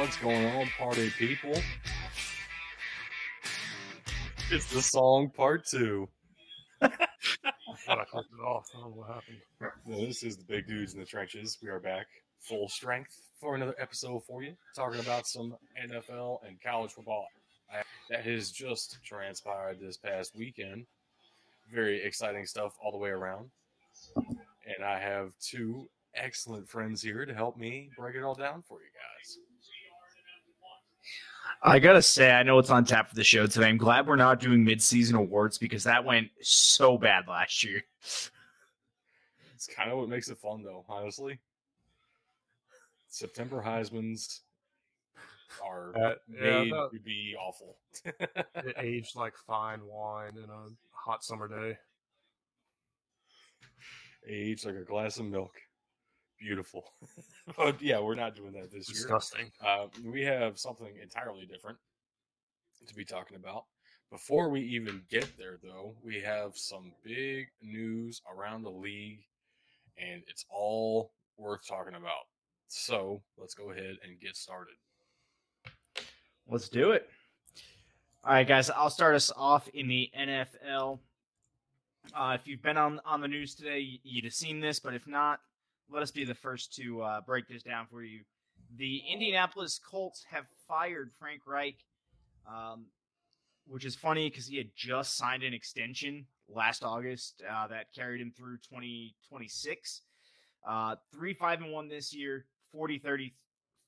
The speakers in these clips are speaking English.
What's going on, party people? It's the song part two. I thought I clicked it off. I don't know what happened. Well, this is the Big Dudes in the Trenches. We are back full strength for another episode for you, talking about some NFL and college football that has just transpired this past weekend. Very exciting stuff all the way around. And I have two excellent friends here to help me break it all down for you guys. I gotta say, I know it's on tap for the show today. I'm glad we're not doing mid-season awards because that went so bad last year. It's kind of what makes it fun, though, honestly. September Heisman's are Uh, yeah, made that- to be awful. It aged like fine wine in a hot summer day. Aged like a glass of milk. Beautiful. but yeah, we're not doing that this year. Disgusting. Uh, we have something entirely different to be talking about. Before we even get there, though, we have some big news around the league, and it's all worth talking about. So let's go ahead and get started. Let's do it. All right, guys. I'll start us off in the NFL. Uh, if you've been on on the news today, you'd have seen this, but if not, let us be the first to uh, break this down for you. The Indianapolis Colts have fired Frank Reich, um, which is funny because he had just signed an extension last August uh, that carried him through 2026. Uh, 3 5 and 1 this year, 40 30,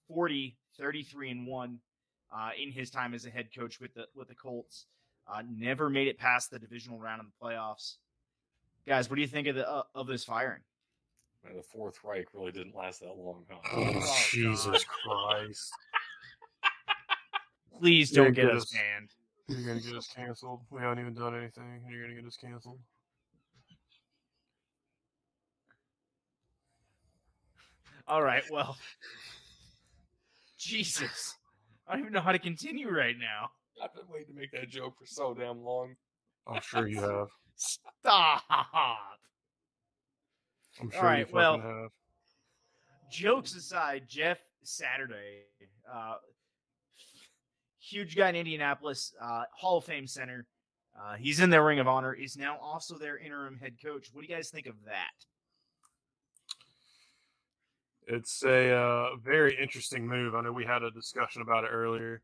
40 33 and 1 uh, in his time as a head coach with the with the Colts. Uh, never made it past the divisional round of the playoffs. Guys, what do you think of the uh, of this firing? Man, the Fourth Reich really didn't last that long, huh? Oh, oh Jesus Christ. Please don't get get us us- banned. You're going to get us canceled. We haven't even done anything. and You're going to get us canceled. All right, well, Jesus, I don't even know how to continue right now. I've been waiting to make that joke for so damn long. I'm sure you have. Stop. I'm sure right, you well- have. Jokes aside, Jeff Saturday, uh, huge guy in Indianapolis, uh, Hall of Fame center. Uh, he's in their Ring of Honor. Is now also their interim head coach. What do you guys think of that? It's a uh, very interesting move. I know we had a discussion about it earlier.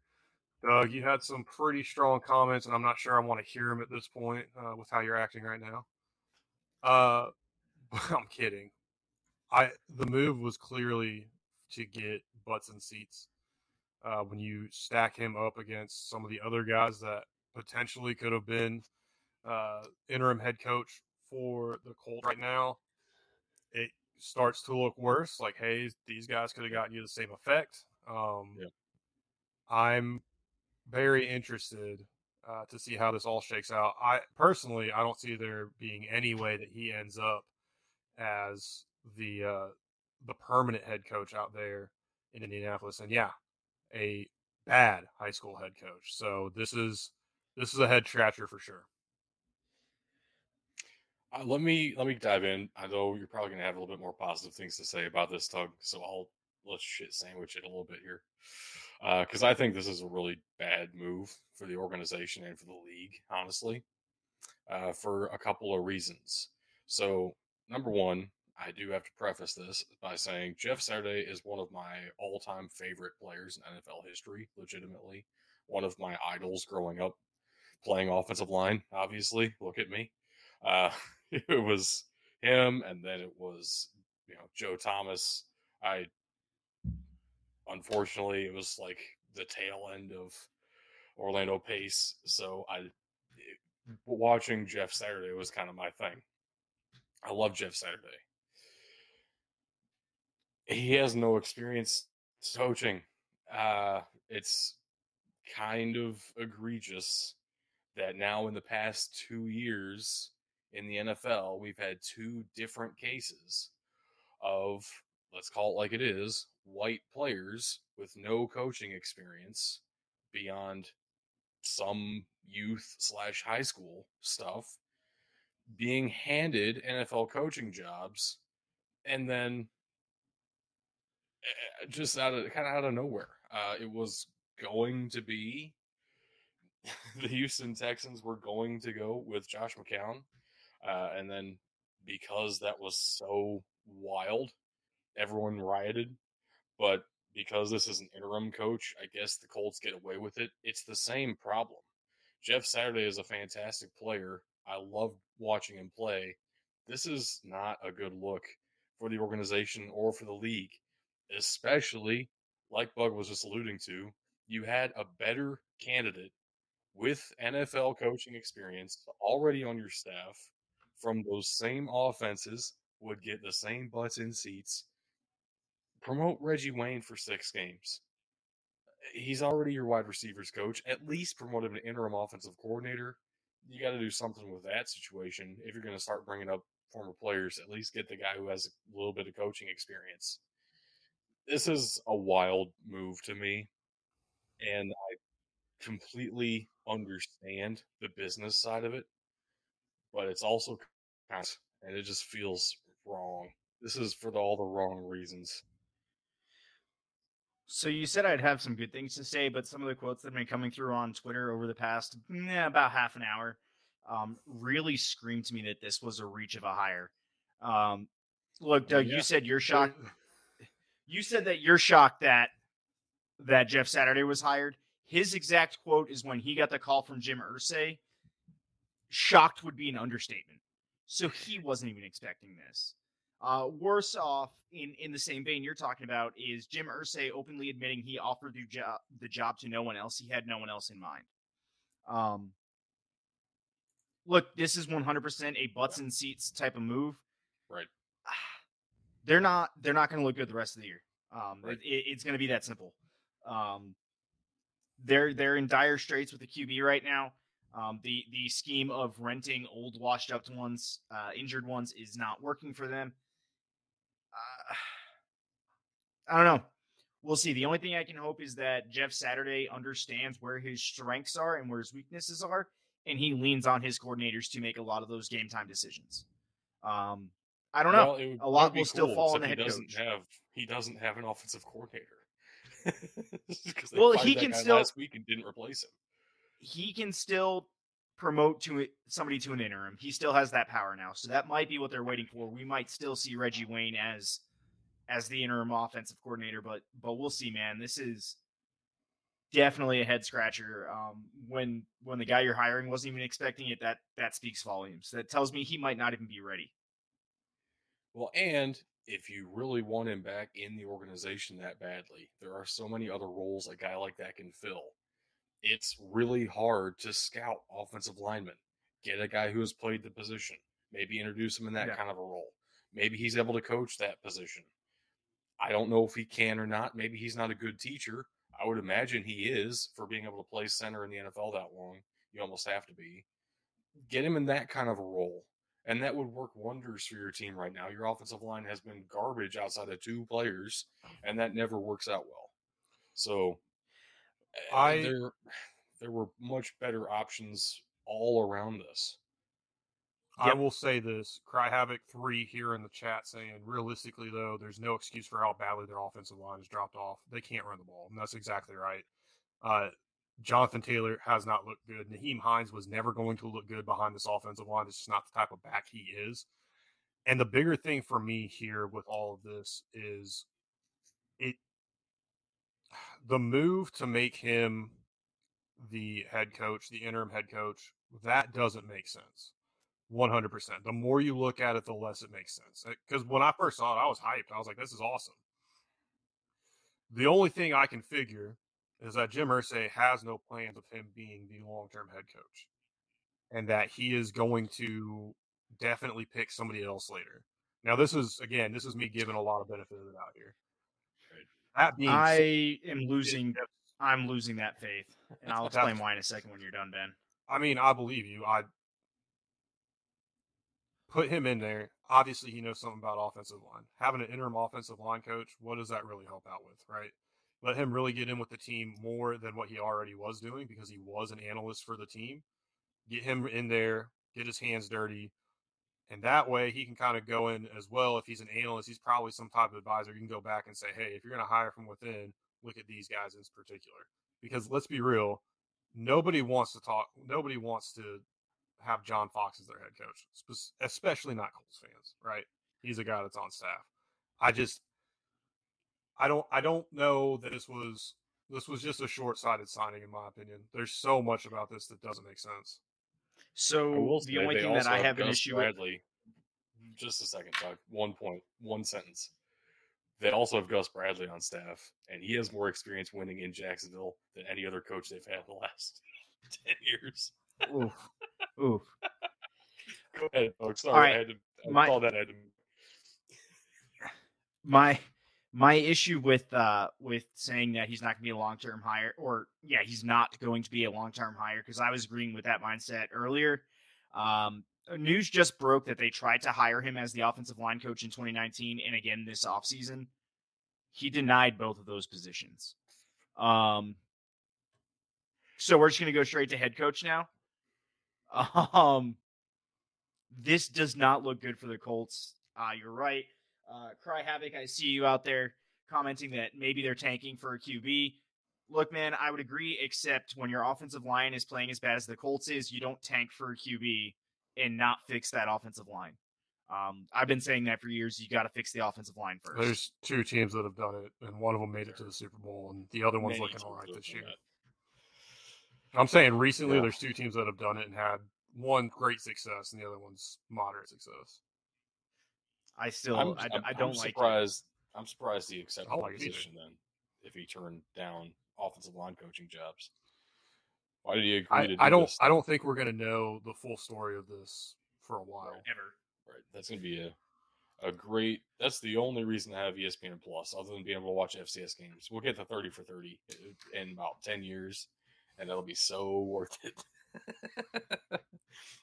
Doug, you had some pretty strong comments, and I'm not sure I want to hear them at this point uh, with how you're acting right now. Uh, I'm kidding. I the move was clearly to get butts and seats. Uh, when you stack him up against some of the other guys that potentially could have been uh, interim head coach for the Colts right now, it starts to look worse. Like, hey, these guys could have gotten you the same effect. Um, Yeah. I'm very interested uh, to see how this all shakes out. I personally, I don't see there being any way that he ends up as the uh, the permanent head coach out there in Indianapolis. And yeah, a bad high school head coach. So this is this is a head scratcher for sure. Uh, let me let me dive in. I know you're probably going to have a little bit more positive things to say about this, Tug. So I'll let's shit sandwich it a little bit here, because I think this is a really bad move for the organization and for the league, honestly, uh, for a couple of reasons. So number one, I do have to preface this by saying Jeff Saturday is one of my all-time favorite players in NFL history. Legitimately, one of my idols growing up, playing offensive line. Obviously, look at me. Uh, it was him, and then it was you know Joe Thomas. I unfortunately it was like the tail end of Orlando Pace, so I it- watching Jeff Saturday was kind of my thing. I love Jeff Saturday. He has no experience coaching. Uh, it's kind of egregious that now in the past two years in the NFL, we've had two different cases of, let's call it like it is, white players with no coaching experience beyond some youth slash high school stuff being handed NFL coaching jobs and then eh, just out of kind of out of nowhere. uh, it was going to be the Houston Texans were going to go with Josh McCown, uh, and then because that was so wild, everyone rioted. But because this is an interim coach, I guess the Colts get away with it. It's the same problem. Jeff Saturday is a fantastic player. I love watching him play. This is not a good look for the organization or for the league, especially like Bug was just alluding to. You had a better candidate with NFL coaching experience already on your staff from those same offenses would get the same butts in seats. Promote Reggie Wayne for six games. He's already your wide receivers coach. At least promote him to interim offensive coordinator. You got to do something with that situation if you're going to start bringing up former players. At least get the guy who has a little bit of coaching experience. This is a wild move to me, and I completely understand the business side of it, but it's also and it just feels wrong. This is for the, all the wrong reasons. So you said I'd have some good things to say, but some of the quotes that have been coming through on Twitter over the past eh, about half an hour um, really screamed to me that this was a reach of a hire. Um, look, Doug, Yeah. you said you're shocked. You said that you're shocked that that Jeff Saturday was hired. His exact quote is when he got the call from Jim Irsay. Shocked would be an understatement. So he wasn't even expecting this. Uh, worse off, in in the same vein you're talking about, is Jim Irsay openly admitting he offered the job the job to no one else. He had no one else in mind. Um, look, this is 100% a butts and seats type of move. Right. They're not they're not going to look good the rest of the year. Um, Right. it- it's going to be that simple. Um, they're they're in dire straits with the QB right now. Um, the the scheme of renting old, washed up ones, uh, injured ones, is not working for them. I don't know. We'll see. The only thing I can hope is that Jeff Saturday understands where his strengths are and where his weaknesses are, and he leans on his coordinators to make a lot of those game time decisions. Um, I don't know. Well, would- A lot will still fall on the he head doesn't coach. Have he doesn't have an offensive coordinator. Well, he can still- last week and didn't replace him. he can still promote to it- somebody to an interim. He still has that power now, so that might be what they're waiting for. We might still see Reggie Wayne as as the interim offensive coordinator, but but we'll see, man. This is definitely a head scratcher. Um, when when the guy you're hiring wasn't even expecting it, that that speaks volumes. That tells me he might not even be ready. Well, and if you really want him back in the organization that badly, there are so many other roles a guy like that can fill. It's really hard to scout offensive linemen. Get a guy who has played the position. Maybe introduce him in that Yeah. kind of a role. Maybe he's able to coach that position. I don't know if he can or not. Maybe he's not a good teacher. I would imagine he is for being able to play center in the NFL that long. You almost have to be. Get him in that kind of a role and that would work wonders for your team right now. Your offensive line has been garbage outside of two players, and that never works out well. So, uh, I- there there were much better options all around this. I will say this: Cry Havoc three here in the chat saying, realistically though, there's no excuse for how badly their offensive line has dropped off. They can't run the ball, and that's exactly right. Uh, Jonathan Taylor has not looked good. Nyheim Hines was never going to look good behind this offensive line. It's just not the type of back he is. And the bigger thing for me here with all of this is it the move to make him the head coach, the interim head coach, that doesn't make sense. 100%. The more you look at it, the less it makes sense. Because when I first saw it, I was hyped. I was like, this is awesome. The only thing I can figure is that Jim Irsay has no plans of him being the long term head coach and that he is going to definitely pick somebody else later. Now, this is, again, this is me giving a lot of benefit of the doubt here. That being said, I am losing. Jeff- I'm losing that faith, and I'll That's- explain why in a second when you're done, Ben. I mean, I believe you. I put him in there. Obviously, he knows something about offensive line. Having an interim offensive line coach, what does that really help out with, right? Let him really get in with the team more than what he already was doing because he was an analyst for the team. Get him in there, get his hands dirty, and that way he can kind of go in as well. If he's an analyst, he's probably some type of advisor. You can go back and say, hey, if you're going to hire from within, look at these guys in particular. Because let's be real, nobody wants to talk. Nobody wants to have John Fox as their head coach, especially not Colts fans, right? He's a guy that's on staff. I just, I don't, I don't know that this was this was just a short-sighted signing, in my opinion. There's so much about this that doesn't make sense. So the only thing that I have, an issue Bradley, with. Just a second, Doug. One point, one sentence. They also have Gus Bradley on staff, and he has more experience winning in Jacksonville than any other coach they've had in the last ten years. Oof. Oof. Go ahead, folks. Sorry, right. I had to I my, call that. I had to... My my issue with uh with saying that he's not going to be a long term hire, or yeah, he's not going to be a long term hire because I was agreeing with that mindset earlier. Um, news just broke that they tried to hire him as the offensive line coach in 2019 and again this offseason. He denied both of those positions. Um, so we're just going to go straight to head coach now. Um, this does not look good for the Colts. Uh, you're right. Uh, Cry Havoc, I see you out there commenting that maybe they're tanking for a QB. Look, man, I would agree, except when your offensive line is playing as bad as the Colts is, you don't tank for a QB and not fix that offensive line. Um, I've been saying that for years. You got to fix the offensive line first. There's two teams that have done it, and one of them made it to the Super Bowl, and the other one's Many looking all right this year. That. I'm saying recently, yeah. there's two teams that have done it and had one great success, and the other one's moderate success. I still, I'm, I, I'm, I don't I'm like. Surprised, it. I'm surprised he accepted the oh, position then. If he turned down offensive line coaching jobs, why did he agree I, to? Do I don't. This? I don't think we're going to know the full story of this for a while. Right. Ever. Right. That's going to be a a great. That's the only reason to have ESPN Plus, other than being able to watch FCS games. We'll get the thirty for thirty uh, in about ten years, and it'll be so worth it.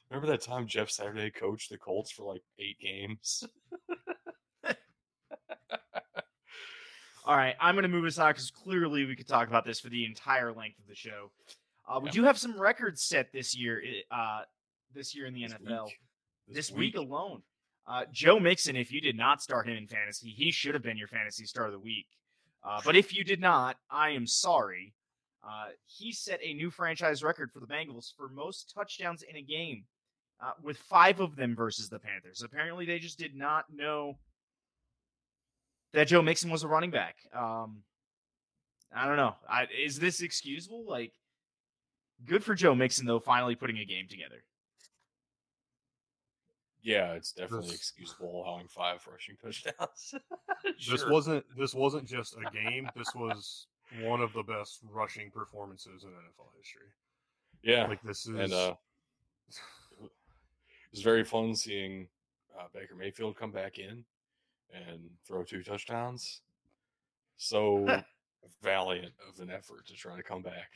Remember that time Jeff Saturday coached the Colts for like eight games? All right, I'm going to move aside because clearly we could talk about this for the entire length of the show. Uh, we do have some records set this year. Uh, this year in the this NFL, week. This, this week. week. alone. Uh, Joe Mixon, if you did not start him in fantasy, he should have been your fantasy star of the week. Uh, but if you did not, I am sorry. Uh, he set a new franchise record for the Bengals for most touchdowns in a game, uh, with five of them versus the Panthers. Apparently, they just did not know that Joe Mixon was a running back. Um, I don't know. I, is this excusable? Like, good for Joe Mixon though, finally putting a game together. Yeah, it's definitely this, excusable allowing five rushing touchdowns. sure. This wasn't this wasn't just a game. This was one of the best rushing performances in NFL history. Yeah, like this is. And, uh, it was very fun seeing uh, Baker Mayfield come back in and throw two touchdowns. So valiant of an effort to try to come back.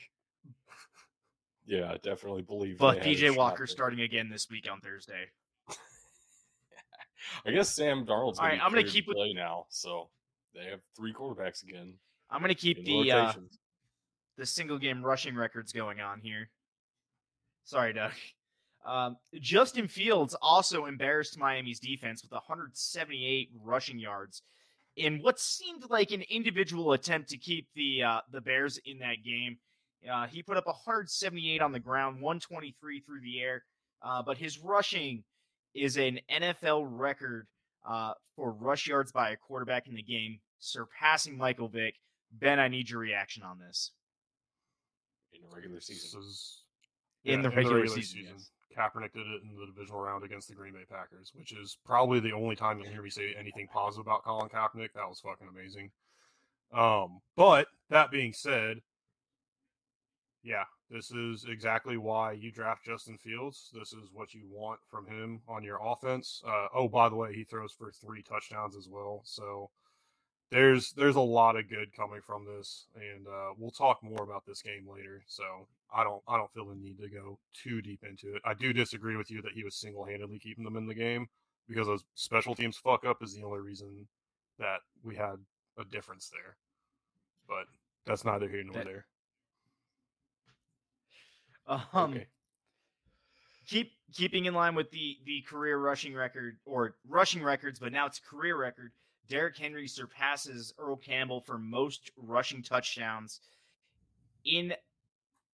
Yeah, I definitely believe. But PJ Walker starting again this week on Thursday. I guess Sam Darnold's. All right, I'm going to keep play now, so they have three quarterbacks again. I'm going to keep the uh, the single game rushing records going on here. Sorry, Doug. Um, Justin Fields also embarrassed Miami's defense with 178 rushing yards in what seemed like an individual attempt to keep the uh, the Bears in that game. Uh, he put up 178 on the ground, 123 through the air, uh, but his rushing is an NFL record uh, for rush yards by a quarterback in the game, surpassing Michael Vick. Ben, I need your reaction on this. In the regular season. Is, yeah, in, the, in regular the regular, season. season. Yes. Kaepernick did it in the divisional round against the Green Bay Packers, which is probably the only time you'll hear me say anything positive about Colin Kaepernick. That was fucking amazing. Um, but that being said, yeah, this is exactly why you draft Justin Fields. This is what you want from him on your offense. Uh, oh, by the way, he throws for three touchdowns as well. So there's there's a lot of good coming from this, and uh, we'll talk more about this game later. So I don't I don't feel the need to go too deep into it. I do disagree with you that he was single handedly keeping them in the game because a special teams fuck up is the only reason that we had a difference there. But that's neither here nor that, there. Um, okay. Keep keeping in line with the the career rushing record or rushing records, but now it's career record. Derrick Henry surpasses Earl Campbell for most rushing touchdowns in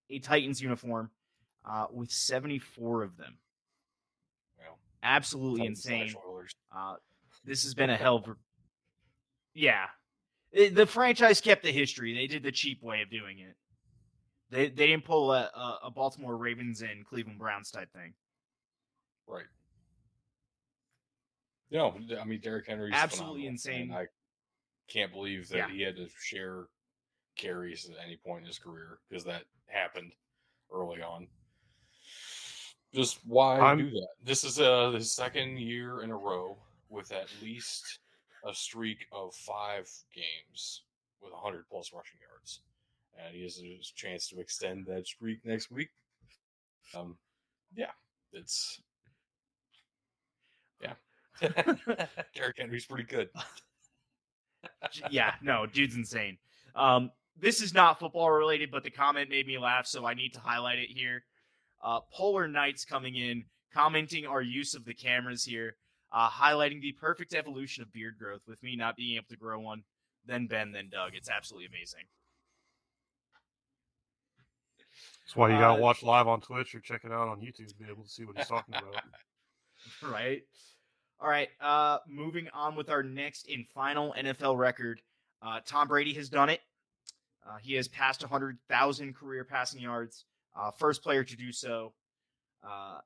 a Titans uniform uh, with 74 of them. Absolutely Titans insane. Uh, this has been a hell of a. Yeah. The, the franchise kept the history. They did the cheap way of doing it. They, they didn't pull a, a Baltimore Ravens and Cleveland Browns type thing. Right. No, I mean Derrick Henry's Absolutely phenomenal, insane. and I can't believe that Yeah. he had to share carries at any point in his career because that happened early on. Just why I'm- do that? This is uh his second year in a row with at least a streak of five games with 100 plus rushing yards, and he has a chance to extend that streak next week. Um, yeah, it's yeah. Derrick Henry's pretty good. Yeah, no, dude's insane. Um, this is not football related, but the comment made me laugh, so I need to highlight it here. Uh, Polar Knights coming in, commenting our use of the cameras here, uh, highlighting the perfect evolution of beard growth with me not being able to grow one, then Ben, then Doug. It's absolutely amazing. That's why you gotta Uh, watch live on Twitch or check it out on YouTube to be able to see what he's talking about. right? All right. Uh, moving on with our next and final NFL record. Uh, Tom Brady has done it. Uh, he has passed 100,000 career passing yards. Uh, first player to do so. Uh,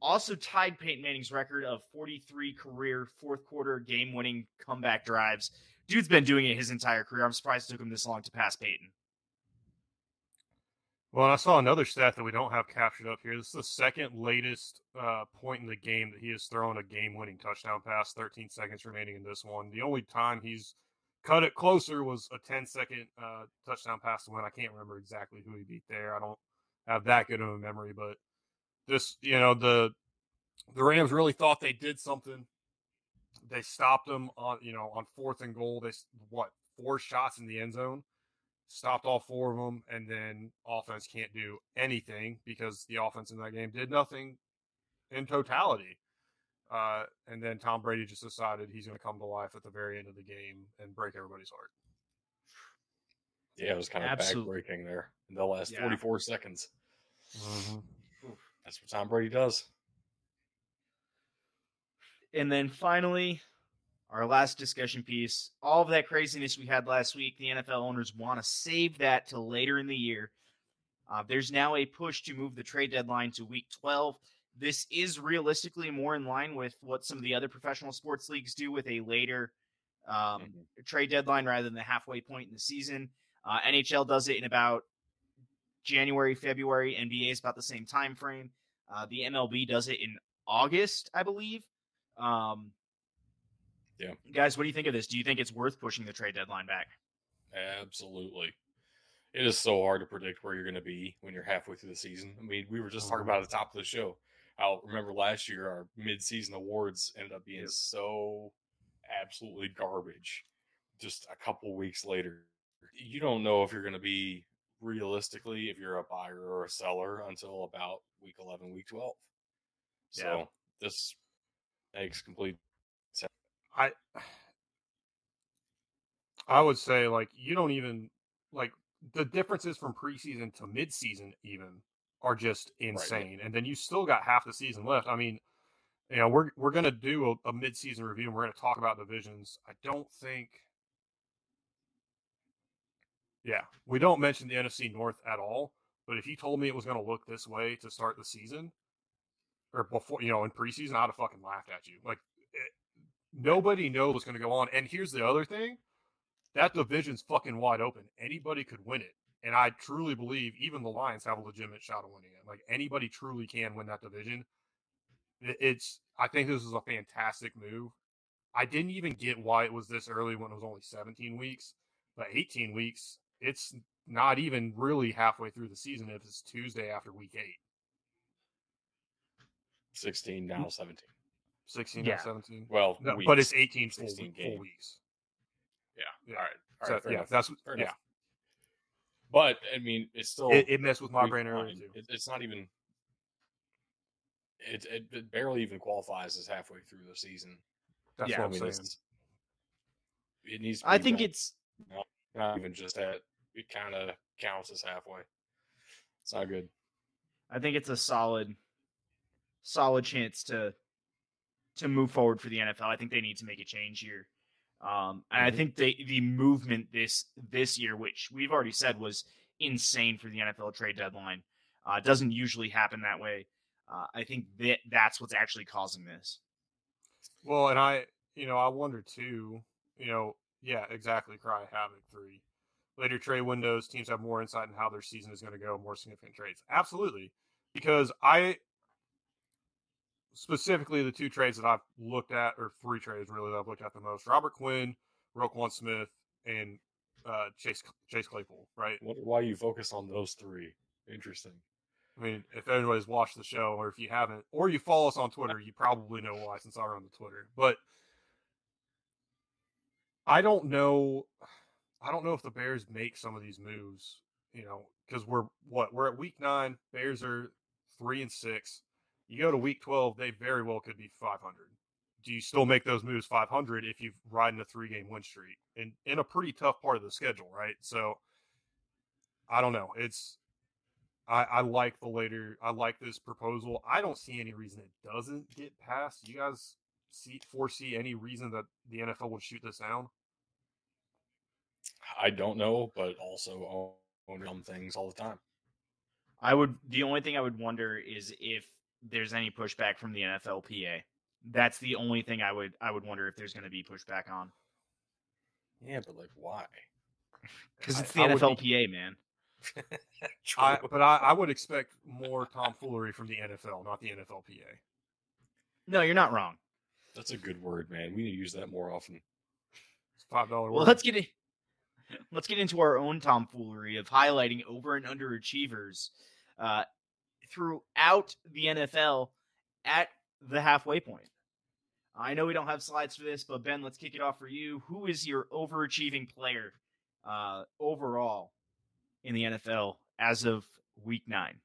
also tied Peyton Manning's record of 43 career fourth quarter game winning comeback drives. Dude's been doing it his entire career. I'm surprised it took him this long to pass Peyton. Well, I saw another stat that we don't have captured up here. This is the second latest uh, point in the game that he has thrown a game-winning touchdown pass. 13 seconds remaining in this one. The only time he's cut it closer was a 10-second uh, touchdown pass to win. I can't remember exactly who he beat there. I don't have that good of a memory, but this, you know, the the Rams really thought they did something. They stopped them on, you know, on fourth and goal. They what four shots in the end zone stopped all four of them, and then offense can't do anything because the offense in that game did nothing in totality. Uh, and then Tom Brady just decided he's going to come to life at the very end of the game and break everybody's heart. Yeah, it was kind of Absolutely. backbreaking there in the last Yeah. 44 seconds. Mm-hmm. That's what Tom Brady does. And then finally, our last discussion piece. All of that craziness we had last week, the NFL owners want to save that till later in the year. Uh, there's now a push to move the trade deadline to week 12. This is realistically more in line with what some of the other professional sports leagues do with a later um, Mhm. trade deadline rather than the halfway point in the season. Uh, NHL does it in about January, February. NBA is about the same time frame. Uh, the MLB does it in August, I believe. Um, Yeah. Guys, what do you think of this? Do you think it's worth pushing the trade deadline back? Absolutely. It is so hard to predict where you're going to be when you're halfway through the season. I mean, we were just talking Mhm. about at the top of the show. I'll remember last year our mid-season awards ended up being Yep. so absolutely garbage. Just a couple weeks later, you don't know if you're going to be realistically if you're a buyer or a seller until about week 11, week 12. So Yeah. this makes complete I I would say like you don't even like the differences from preseason to midseason even are just insane. And then you still got half the season left. I mean, you know, we're we're gonna do a, a midseason review and we're gonna talk about divisions. I don't think Yeah, we don't mention the NFC North at all. But if you told me it was gonna look this way to start the season, or before you know, in preseason, I'd have fucking laughed at you. Like nobody knows what's going to go on. And here's the other thing: that division's fucking wide open. Anybody could win it, and I truly believe even the Lions have a legitimate shot of winning it. Like anybody truly can win that division. It's. I think this is a fantastic move. I didn't even get why it was this early when it was only 17 weeks, but 18 weeks. It's not even really halfway through the season if it's Tuesday after week eight. 16 now 17. 16 Yeah. and 17. Well, No, weeks. but it's 18 full, 16 full games. weeks. Yeah. Yeah. All right. All So, yeah, enough. that's Fair yeah. enough. But I mean, it's still It, it messed with my brain earlier too. It, it's not even. It, it it barely even qualifies as halfway through the season. That's yeah, what I I'm mean, saying. it's, it needs. I think it's not even just that. It kind of counts as halfway. It's not good. I think it's a solid, solid chance to to move forward for the NFL. I think they need to make a change here. Um, and I Mhm. think the the movement this this year, which we've already said was insane for the NFL trade deadline, uh, doesn't usually happen that way. Uh, I think that that's what's actually causing this. Well, and I, you know, I wonder too. You know, yeah, exactly. Cry havoc three. Later trade windows, teams have more insight in how their season is going to go. More significant trades, absolutely. Because I specifically the two trades that I've looked at, or three trades really that I've looked at the most: Robert Quinn, Roquan Smith, and uh, Chase Chase Claypool. Right. Wonder why you focus on those three. Interesting. I mean, if anybody's watched the show, or if you haven't, or you follow us on Twitter, you probably know why since I run the Twitter. But I don't know. I don't know if the Bears make some of these moves. You know, because we're what we're at week nine. Bears are three and six. You go to week twelve, they very well could be five hundred. Do you still make those moves five hundred if you've riding a three game win streak and in a pretty tough part of the schedule, right? So I don't know. It's I, I like the later. I like this proposal. I don't see any reason it doesn't get passed. You guys see foresee any reason that the NFL would shoot this down? I don't know, but also own dumb things all the time. I would. The only thing I would wonder is if there's any pushback from the NFLPA. That's the only thing I would. I would wonder if there's going to be pushback on Yeah, but like, why? because it's the I would be- NFLPA, man. I, but I, I would expect more tomfoolery from the NFL, not the NFLPA. No, you're not wrong. That's a good word, man. We need to use that more often. It's five dollar. Well, let's get in, let's get into our own tomfoolery of highlighting over and underachievers uh, throughout the NFL at the halfway point. I know we don't have slides for this, but Ben, let's kick it off for you. Who is your overachieving player uh, overall in the NFL as of Week Nine?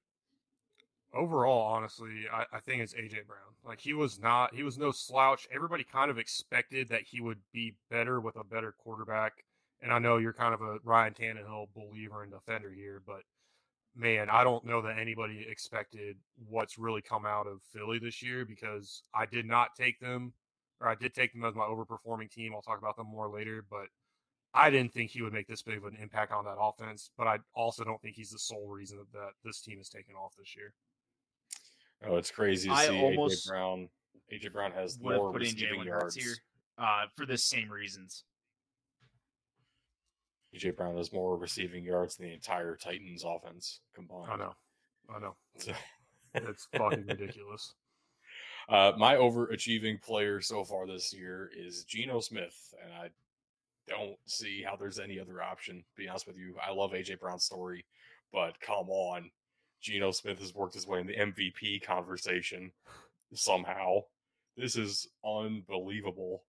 overall, honestly, I, I think it's AJ Brown. Like he was not, he was no slouch. Everybody kind of expected that he would be better with a better quarterback. And I know you're kind of a Ryan Tannehill believer and defender here, but man, I don't know that anybody expected what's really come out of Philly this year because I did not take them, or I did take them as my overperforming team. I'll talk about them more later, but I didn't think he would make this big of an impact on that offense. But I also don't think he's the sole reason that, that this team is taking off this year. Oh, it's crazy to I see almost AJ Brown. AJ Brown has more put in receiving yards. Here uh, for the same reasons. AJ Brown has more receiving yards than the entire Titans offense combined. I know, I know, So- it's fucking ridiculous. Uh, my overachieving player so far this year is Geno Smith, and I don't see how there's any other option. To be honest with you, I love AJ Brown's story, but come on, Geno Smith has worked his way in the MVP conversation somehow. This is unbelievable.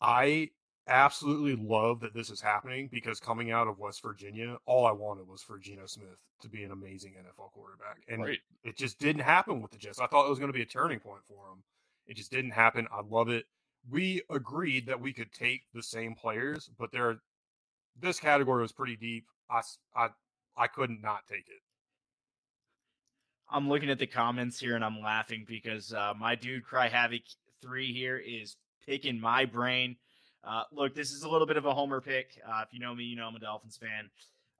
I absolutely love that this is happening because coming out of West Virginia, all I wanted was for Geno Smith to be an amazing NFL quarterback. And right? it just didn't happen with the Jets. I thought it was going to be a turning point for him. It just didn't happen. I love it. We agreed that we could take the same players, but there, this category was pretty deep. I I I couldn't not take it. I'm looking at the comments here and I'm laughing because uh, my dude Cry Havoc three here is picking my brain. Uh, look, this is a little bit of a homer pick. Uh, if you know me, you know I'm a Dolphins fan,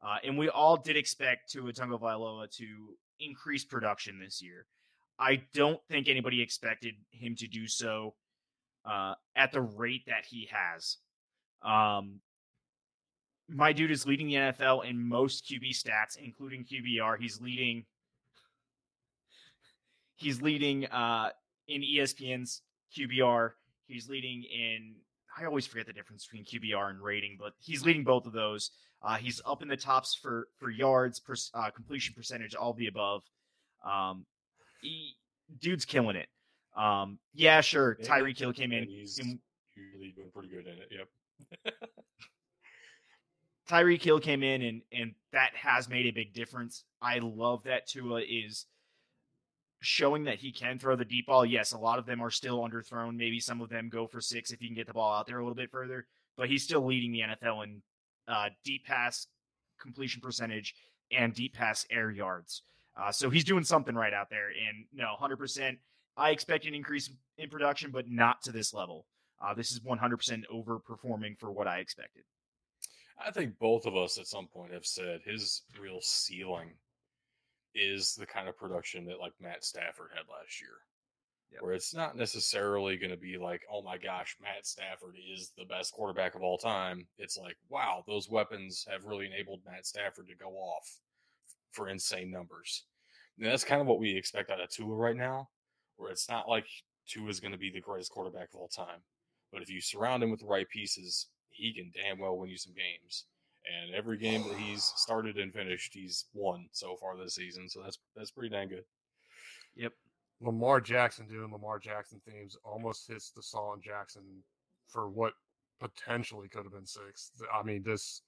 uh, and we all did expect Tua Tagovailoa to increase production this year. I don't think anybody expected him to do so uh, at the rate that he has. Um, my dude is leading the NFL in most QB stats, including QBR. He's leading He's leading uh, in ESPN's QBR. He's leading in. I always forget the difference between QBR and rating, but he's leading both of those. Uh, he's up in the tops for for yards, per, uh, completion percentage, all the above. Um, he, dude's killing it. Um, yeah, sure. Yeah, Tyreek Hill came in. he's usually doing pretty good in it. Yep. Tyreek Hill came in and and that has made a big difference. I love that Tua is showing that he can throw the deep ball. Yes, a lot of them are still underthrown. Maybe some of them go for six if you can get the ball out there a little bit further. but he's still leading the NFL in uh, deep pass completion percentage and deep pass air yards. Uh, so he's doing something right out there. And no, 100%. I expect an increase in production, but not to this level. Uh, this is 100% overperforming for what I expected. I think both of us at some point have said his real ceiling is the kind of production that like Matt Stafford had last year. Yep. Where it's not necessarily going to be like, oh my gosh, Matt Stafford is the best quarterback of all time. It's like, wow, those weapons have really enabled Matt Stafford to go off for insane numbers. And that's kind of what we expect out of Tua right now, where it's not like Tua is going to be the greatest quarterback of all time. But if you surround him with the right pieces, he can damn well win you some games. And every game that he's started and finished, he's won so far this season. So that's that's pretty dang good. Yep. Lamar Jackson doing Lamar Jackson themes almost hits the DeSean Jackson for what potentially could have been six. I mean, this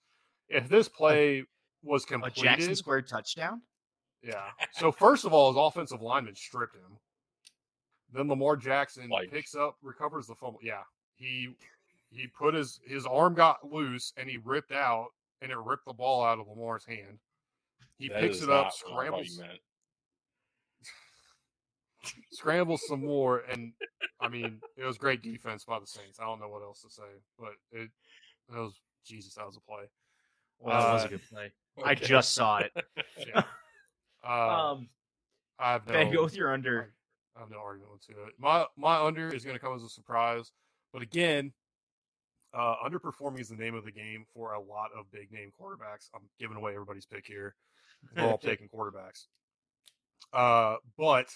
if this play was completed, a Jackson Square touchdown. Yeah. So first of all, his offensive lineman stripped him. Then Lamar Jackson like, picks up, recovers the fumble. Yeah, he he put his his arm got loose and he ripped out and it ripped the ball out of Lamar's hand. He that picks it up, scrambles, scrambles some more, and I mean it was great defense by the Saints. I don't know what else to say, but it that was Jesus. That was a play. Well, that uh, was a good play. Okay. I just saw it. yeah. Uh, um, I have no. Ben, go with your under. I have no argument to it. My my under is going to come as a surprise, but again, uh, underperforming is the name of the game for a lot of big name quarterbacks. I'm giving away everybody's pick here. We're all taking quarterbacks. Uh, but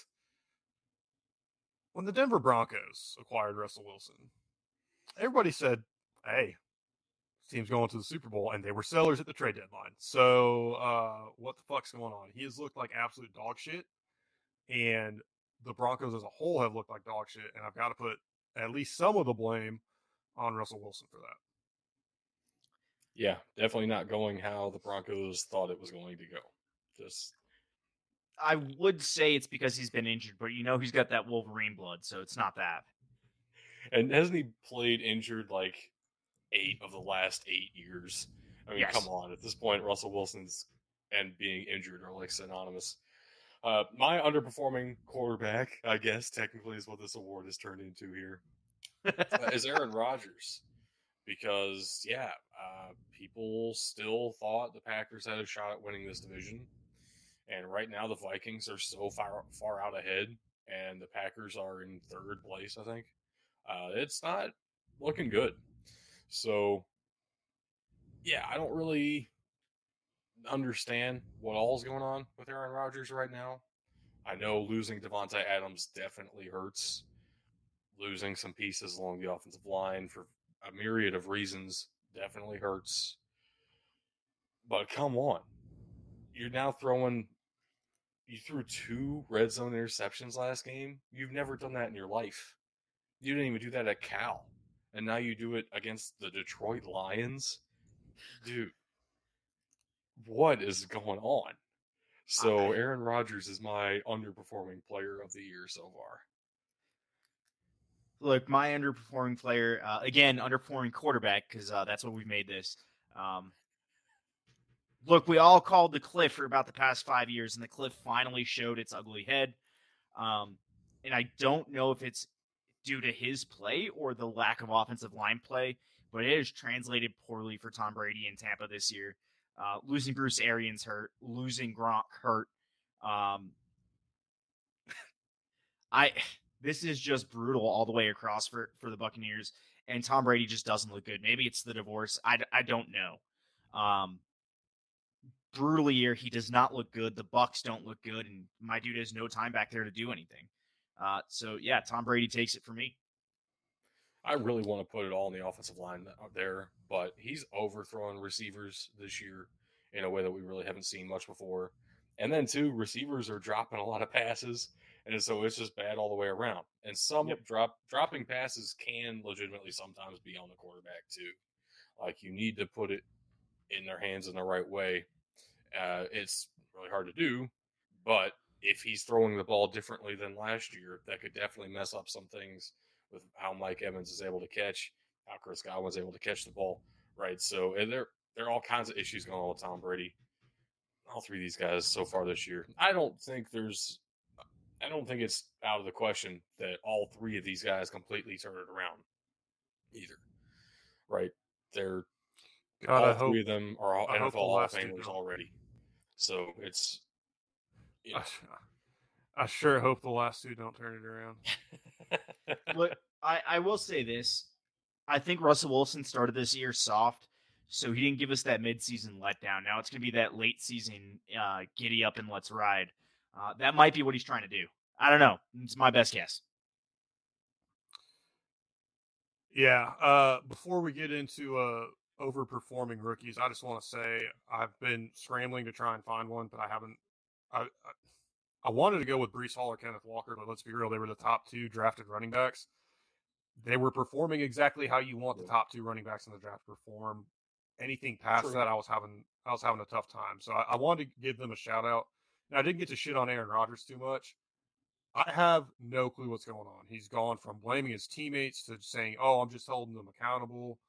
when the Denver Broncos acquired Russell Wilson, everybody said, "Hey, team's going to the Super Bowl," and they were sellers at the trade deadline. So, uh, what the fuck's going on? He has looked like absolute dog shit, and the Broncos as a whole have looked like dog shit. And I've got to put at least some of the blame on Russell Wilson for that. Yeah, definitely not going how the Broncos thought it was going to go. Just I would say it's because he's been injured, but you know he's got that Wolverine blood, so it's not that. And hasn't he played injured like eight of the last eight years? I mean, yes. come on. At this point, Russell Wilson's and being injured are like synonymous. Uh, my underperforming quarterback, I guess, technically is what this award has turned into here is Aaron Rodgers. Because, yeah, uh, people still thought the Packers had a shot at winning this division. And right now, the Vikings are so far, far out ahead, and the Packers are in third place, I think. Uh, it's not looking good. So, yeah, I don't really understand what all's going on with Aaron Rodgers right now. I know losing Davante Adams definitely hurts losing some pieces along the offensive line for a myriad of reasons definitely hurts. But come on. You're now throwing you threw two red zone interceptions last game. You've never done that in your life. You didn't even do that at Cal. And now you do it against the Detroit Lions. Dude, what is going on? So Aaron Rodgers is my underperforming player of the year so far look, my underperforming player, uh, again, underperforming quarterback, because uh, that's what we made this. Um, look, we all called the cliff for about the past five years, and the cliff finally showed its ugly head. Um, and I don't know if it's due to his play or the lack of offensive line play, but it has translated poorly for Tom Brady in Tampa this year. Uh, losing Bruce Arians hurt, losing Gronk hurt. Um, I this is just brutal all the way across for for the Buccaneers, and Tom Brady just doesn't look good. Maybe it's the divorce. I, I don't know. Um, brutally year. he does not look good. The Bucs don't look good, and my dude has no time back there to do anything. Uh, so yeah, Tom Brady takes it for me. I really want to put it all in the offensive line there, but he's overthrowing receivers this year in a way that we really haven't seen much before. And then too, receivers are dropping a lot of passes and so it's just bad all the way around. And some yep. drop dropping passes can legitimately sometimes be on the quarterback too. Like you need to put it in their hands in the right way. Uh, it's really hard to do, but if he's throwing the ball differently than last year, that could definitely mess up some things with how Mike Evans is able to catch, how Chris Godwin's able to catch the ball, right? So and there there are all kinds of issues going on with Tom Brady. All three of these guys so far this year. I don't think there's I don't think it's out of the question that all three of these guys completely turn it around either. Right? They're God, I all hope three of them are all I hope NFL the Hall of last Famers already. So it's you I, I sure hope the last two don't turn it around. know. Look, I, I will say this. I think Russell Wilson started this year soft, so he didn't give us that midseason letdown. Now it's going to be that late season uh, giddy up and let's ride. Uh, that might be what he's trying to do. I don't know. It's my best guess. Yeah. Uh, before we get into uh, overperforming rookies, I just want to say I've been scrambling to try and find one, but I haven't. I, I I wanted to go with Breece Hall or Kenneth Walker, but let's be real, they were the top two drafted running backs. They were performing exactly how you want the top two running backs in the draft to perform. Anything past True. that, I was having I was having a tough time. So I, I wanted to give them a shout out. And I didn't get to shit on Aaron Rodgers too much. I have no clue what's going on. He's gone from blaming his teammates to saying, "Oh, I'm just holding them accountable,"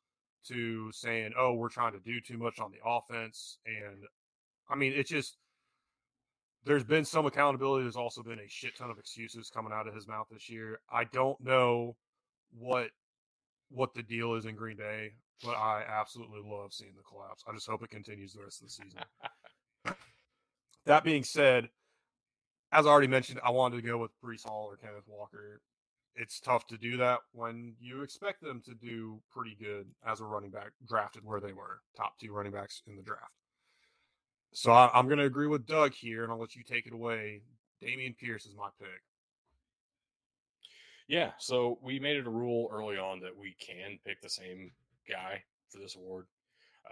to saying, "Oh, we're trying to do too much on the offense." And I mean, it's just there's been some accountability. There's also been a shit ton of excuses coming out of his mouth this year. I don't know what what the deal is in Green Bay, but I absolutely love seeing the collapse. I just hope it continues the rest of the season. That being said, as I already mentioned, I wanted to go with Breece Hall or Kenneth Walker. It's tough to do that when you expect them to do pretty good as a running back drafted where they were top two running backs in the draft. So I, I'm going to agree with Doug here, and I'll let you take it away. Dameon Pierce is my pick. Yeah, so we made it a rule early on that we can pick the same guy for this award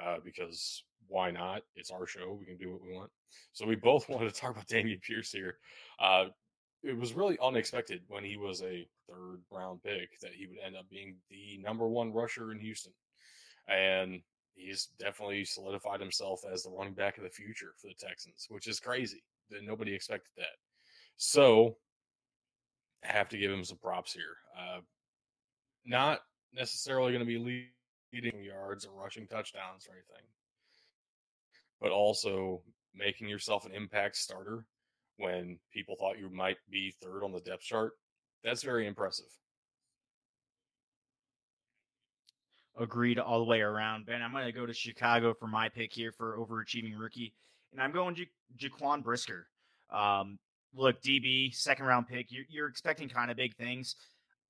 uh, because why not? It's our show. We can do what we want. So we both wanted to talk about Dameon Pierce here. Uh, it was really unexpected when he was a third round pick that he would end up being the number one rusher in Houston. And he's definitely solidified himself as the running back of the future for the Texans, which is crazy. That nobody expected that. So have to give him some props here. Uh, not necessarily going to be leading yards or rushing touchdowns or anything, but also making yourself an impact starter when people thought you might be third on the depth chart. That's very impressive. Agreed all the way around. Ben, I'm going to go to Chicago for my pick here for overachieving rookie, and I'm going Ja- Jaquan Brisker. Um, look, DB, second round pick. You're, you're expecting kind of big things.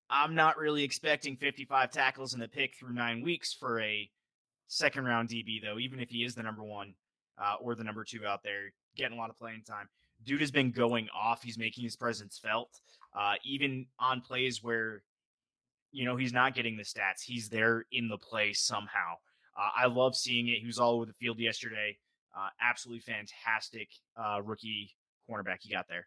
I'm not really expecting 55 tackles in the pick through nine weeks for a second round DB, though, even if he is the number one uh, or the number two out there, getting a lot of playing time. Dude has been going off. He's making his presence felt, uh, even on plays where you know he's not getting the stats he's there in the play somehow uh, i love seeing it he was all over the field yesterday uh, absolutely fantastic uh, rookie cornerback he got there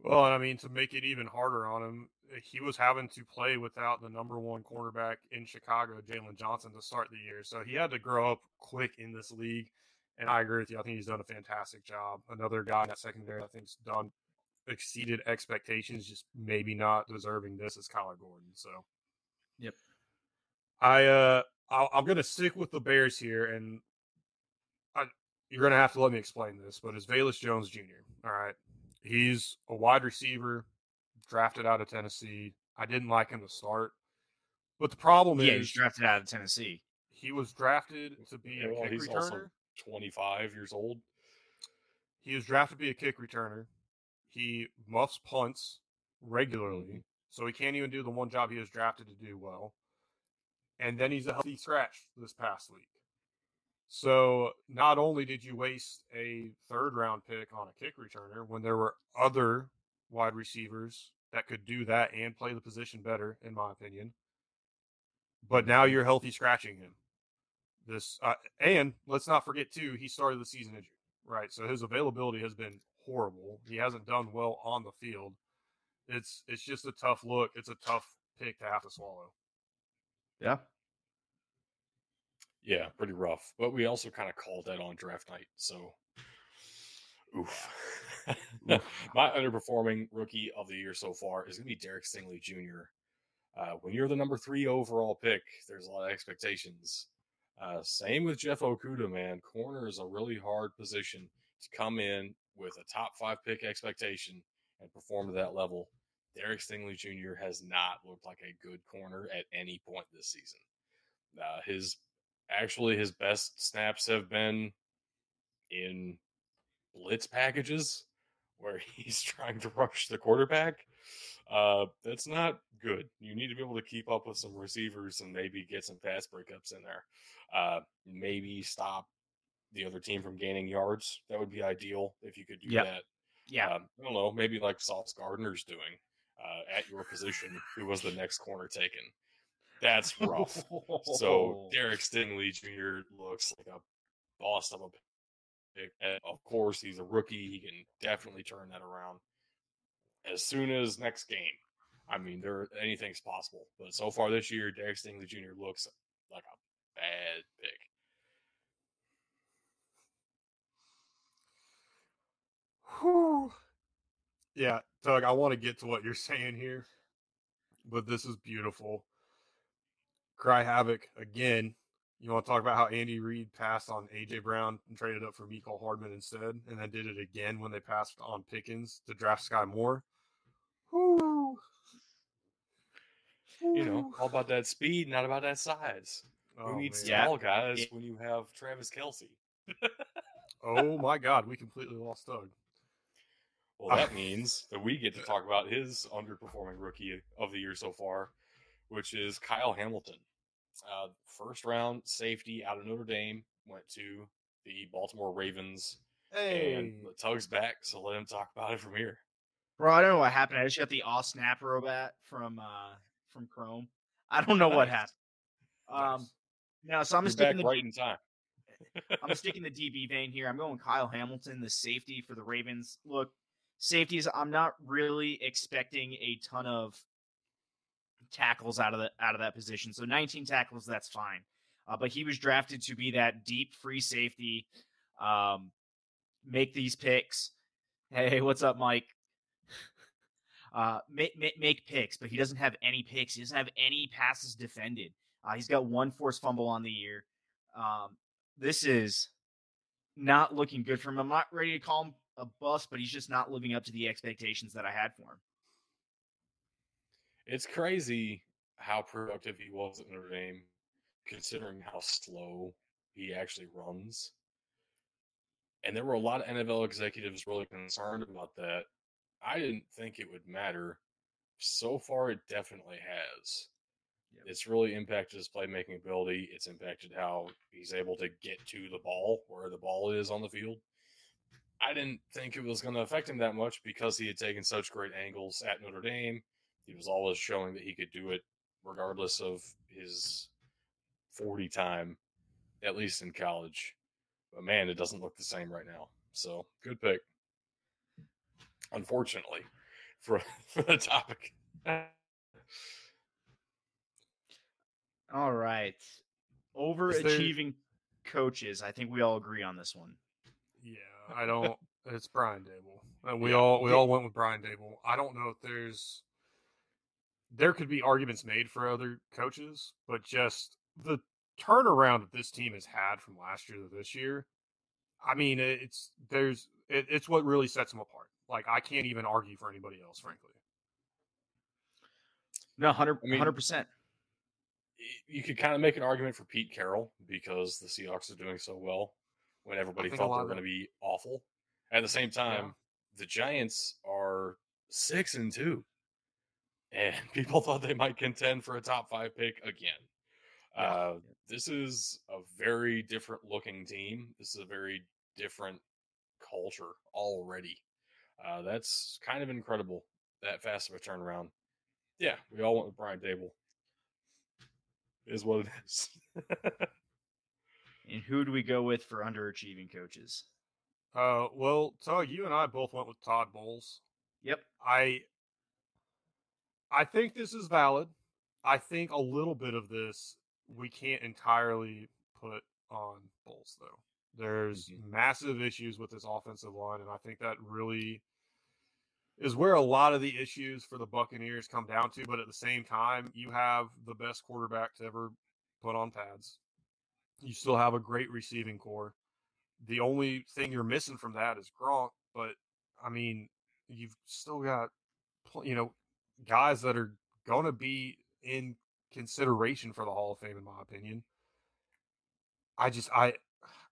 Well, and I mean, to make it even harder on him, eh, he was having to play without the number one cornerback in Chicago, Jaylon Johnson, to start the year. So he had to grow up quick in this league. And I agree with you. I think he's done a fantastic job. Another guy in that secondary, I think's done exceeded expectations, just maybe not deserving this is Kyler Gordon. So, Yep. I uh, I, I'm gonna stick with the Bears here, and I, you're gonna have to let me explain this. But it's Velus Jones Jr. All right, he's a wide receiver, drafted out of Tennessee. I didn't like him to start, but the problem yeah is he's drafted out of tennessee he was drafted to be Yeah, a well, kick he's returner. also 25 years old. He was drafted to be a kick returner. He muffs punts regularly, Mhm. so he can't even do the one job he was drafted to do well. And then he's a healthy scratch this past week. So not only did you waste a third round pick on a kick returner when there were other wide receivers that could do that and play the position better, in my opinion, but now you're healthy scratching him. This uh, and let's not forget too, he started the season injured, right? So his availability has been horrible. He hasn't done well on the field. It's it's just a tough look. It's a tough pick to have to swallow. yeah Yeah, pretty rough. But we also kind of called that on draft night. So, oof. My underperforming rookie of the year so far is going to be Derek Stingley Jr. Uh, when you're the number three overall pick, there's a lot of expectations. Uh, same with Jeff Okudah, man. Corner is a really hard position to come in with a top five pick expectation and perform to that level. Derek Stingley Jr. has not looked like a good corner at any point this season. Uh, his actually his best snaps have been in blitz packages where he's trying to rush the quarterback. Uh, that's not good. You need to be able to keep up with some receivers and maybe get some pass breakups in there. Uh, maybe stop the other team from gaining yards. That would be ideal if you could do Yep. that. Yeah. Um, I don't know, maybe like Sauce Gardner's doing uh, at your position, who was the next corner taken. That's rough. So Derek Stingley Jr. looks like a boss of a pick. And of course, he's a rookie. He can definitely turn that around as soon as next game. I mean, there anything's possible. But so far this year, Derek Stingley Jr. looks like a bad pick. Whew. Yeah, Doug, I want to get to what you're saying here, but this is beautiful. Cry Havoc again. You want to talk about how Andy Reid passed on AJ Brown and traded up for Mecole Hardman instead, and then did it again when they passed on Pickens to draft Skyy Moore. Whew. You know, Whew. all about that speed, not about that size. Oh, Who needs man. Yeah. small guys Yeah. when you have Travis Kelce? Oh my God, we completely lost Doug. Well, that means that we get to talk about his underperforming rookie of the year so far, which is Kyle Hamilton. Uh, first round safety out of Notre Dame went to the Baltimore Ravens, Hey, and Tug's back, so let him talk about it from here. Bro, I don't know what happened. I just got the all snap robot from uh from Chrome. I don't know what happened. Um Nice. no, so I'm You're sticking the right in time. I'm sticking the DB vein here. I'm going Kyle Hamilton, the safety for the Ravens. Look, safeties, I'm not really expecting a ton of tackles out of the out of that position. So 19 tackles, that's fine. Uh, but he was drafted to be that deep free safety, um, make these picks. Hey, what's up, Mike? Uh, make, make make picks, but he doesn't have any picks. He doesn't have any passes defended. Uh, he's got one forced fumble on the year. Um, this is not looking good for him. I'm not ready to call him a bust, but he's just not living up to the expectations that I had for him. It's crazy how productive he was at Notre Dame, considering how slow he actually runs. And there were a lot of NFL executives really concerned about that. I didn't think it would matter. So far, it definitely has. Yep. It's really impacted his playmaking ability. It's impacted how he's able to get to the ball, where the ball is on the field. I didn't think it was going to affect him that much because he had taken such great angles at Notre Dame. He was always showing that he could do it regardless of his 40 time, at least in college. But man, it doesn't look the same right now. So good pick. Unfortunately, for, for the topic. All right. Overachieving coaches. I think we all agree on this one. Yeah, I don't. it's Brian Daboll, and we Yeah. all we all went with Brian Daboll. I don't know if there's there could be arguments made for other coaches, but just the turnaround that this team has had from last year to this year. I mean, it's there's it, it's what really sets them apart. Like I can't even argue for anybody else, frankly. No, 100 I mean- 100%. You could kind of make an argument for Pete Carroll because the Seahawks are doing so well when everybody thought they were going to be awful. At the same time, the Giants are six and two, and people thought they might contend for a top five pick again. Yeah. Uh, this is a very different looking team. This is a very different culture already. Uh, that's kind of incredible. That fast of a turnaround. Yeah, we all went with Brian Daboll. Is what it is. And who do we go with for underachieving coaches? Uh, well, Tug, you and I both went with Todd Bowles. Yep. I I think this is valid. I think a little bit of this we can't entirely put on Bowles though. There's Mhm. massive issues with this offensive line, and I think that really is where a lot of the issues for the Buccaneers come down to. But at the same time, you have the best quarterback to ever put on pads. You still have a great receiving corps. The only thing you're missing from that is Gronk. But I mean, you've still got, you know, guys that are going to be in consideration for the Hall of Fame, in my opinion. I just, I,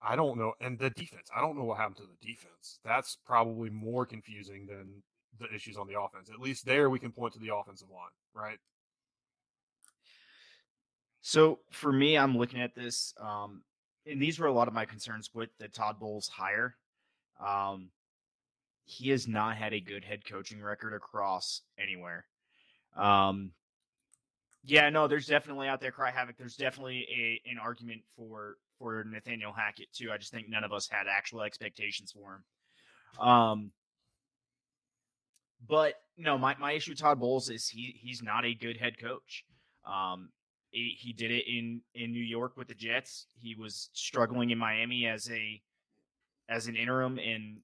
I don't know. And the defense, I don't know what happened to the defense. That's probably more confusing than the issues on the offense. At least there we can point to the offensive line, right? So for me, I'm looking at this, um, and these were a lot of my concerns with the Todd Bowles hire. Um, he has not had a good head coaching record across anywhere. Um, yeah, no, there's definitely out there cry havoc. There's definitely a an argument for for Nathaniel Hackett too. I just think none of us had actual expectations for him. Um, but no, my, my issue with Todd Bowles is he he's not a good head coach. Um, he, he did it in in New York with the Jets. He was struggling in Miami as a as an interim. And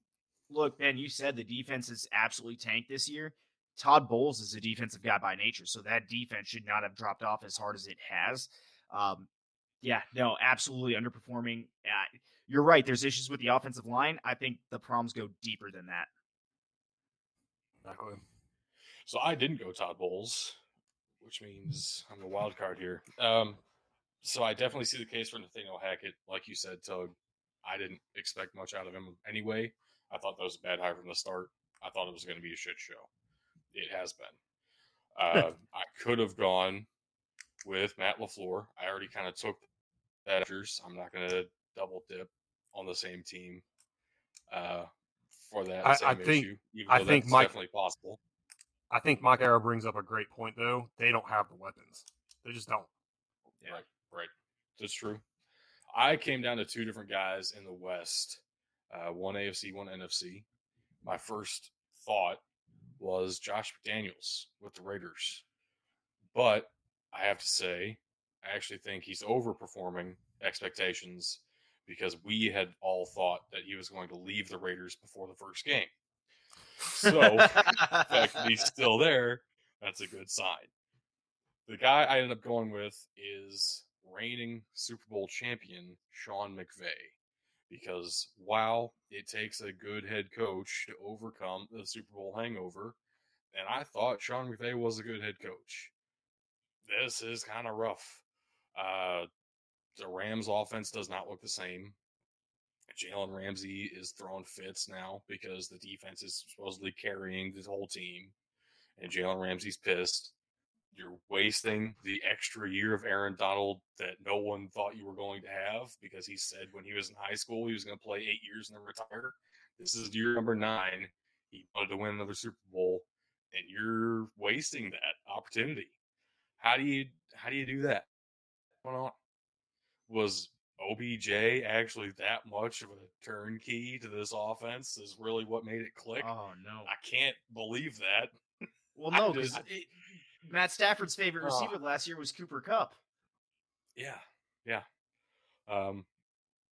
look, Ben, you said the defense is absolutely tanked this year. Todd Bowles is a defensive guy by nature, so that defense should not have dropped off as hard as it has. Um, yeah, no, absolutely underperforming. Uh, you're right. There's issues with the offensive line. I think the problems go deeper than that. Exactly. So I didn't go Todd Bowles, which means I'm a wild card here. Um, so I definitely see the case for Nathaniel Hackett. Like you said, Tug, I didn't expect much out of him anyway. I thought that was a bad hire from the start. I thought it was going to be a shit show. It has been. Uh, I could have gone with Matt LaFleur. I already kind of took that. I'm not going to double dip on the same team. Uh, for that I, same I think, issue. Even I think that's Mike- definitely possible. I think Mike Arrow brings up a great point, though. They don't have the weapons. They just don't. Yeah. Right, right. That's true. I came down to two different guys in the West, uh, one AFC, one NFC. My first thought was Josh McDaniels with the Raiders, but I have to say, I actually think he's overperforming expectations because we had all thought that he was going to leave the Raiders before the first game. So, the fact that he's still there, that's a good sign. The guy I ended up going with is reigning Super Bowl champion Sean McVay. Because while it takes a good head coach to overcome the Super Bowl hangover, and I thought Sean McVay was a good head coach, this is kind of rough. Uh, the Rams offense does not look the same. Jalen Ramsey is throwing fits now because the defense is supposedly carrying the whole team, and Jalen Ramsey's pissed. You're wasting the extra year of Aaron Donald that no one thought you were going to have because he said when he was in high school he was going to play eight years and then retire. This is year number nine. He wanted to win another Super Bowl, and you're wasting that opportunity. How do you how do you do that? What's going on? Was OBJ actually that much of a turnkey to this offense is really what made it click. oh no. I can't believe that. Well, no, because Matt Stafford's favorite Oh. receiver last year was Cooper Kupp. Yeah, yeah. Um,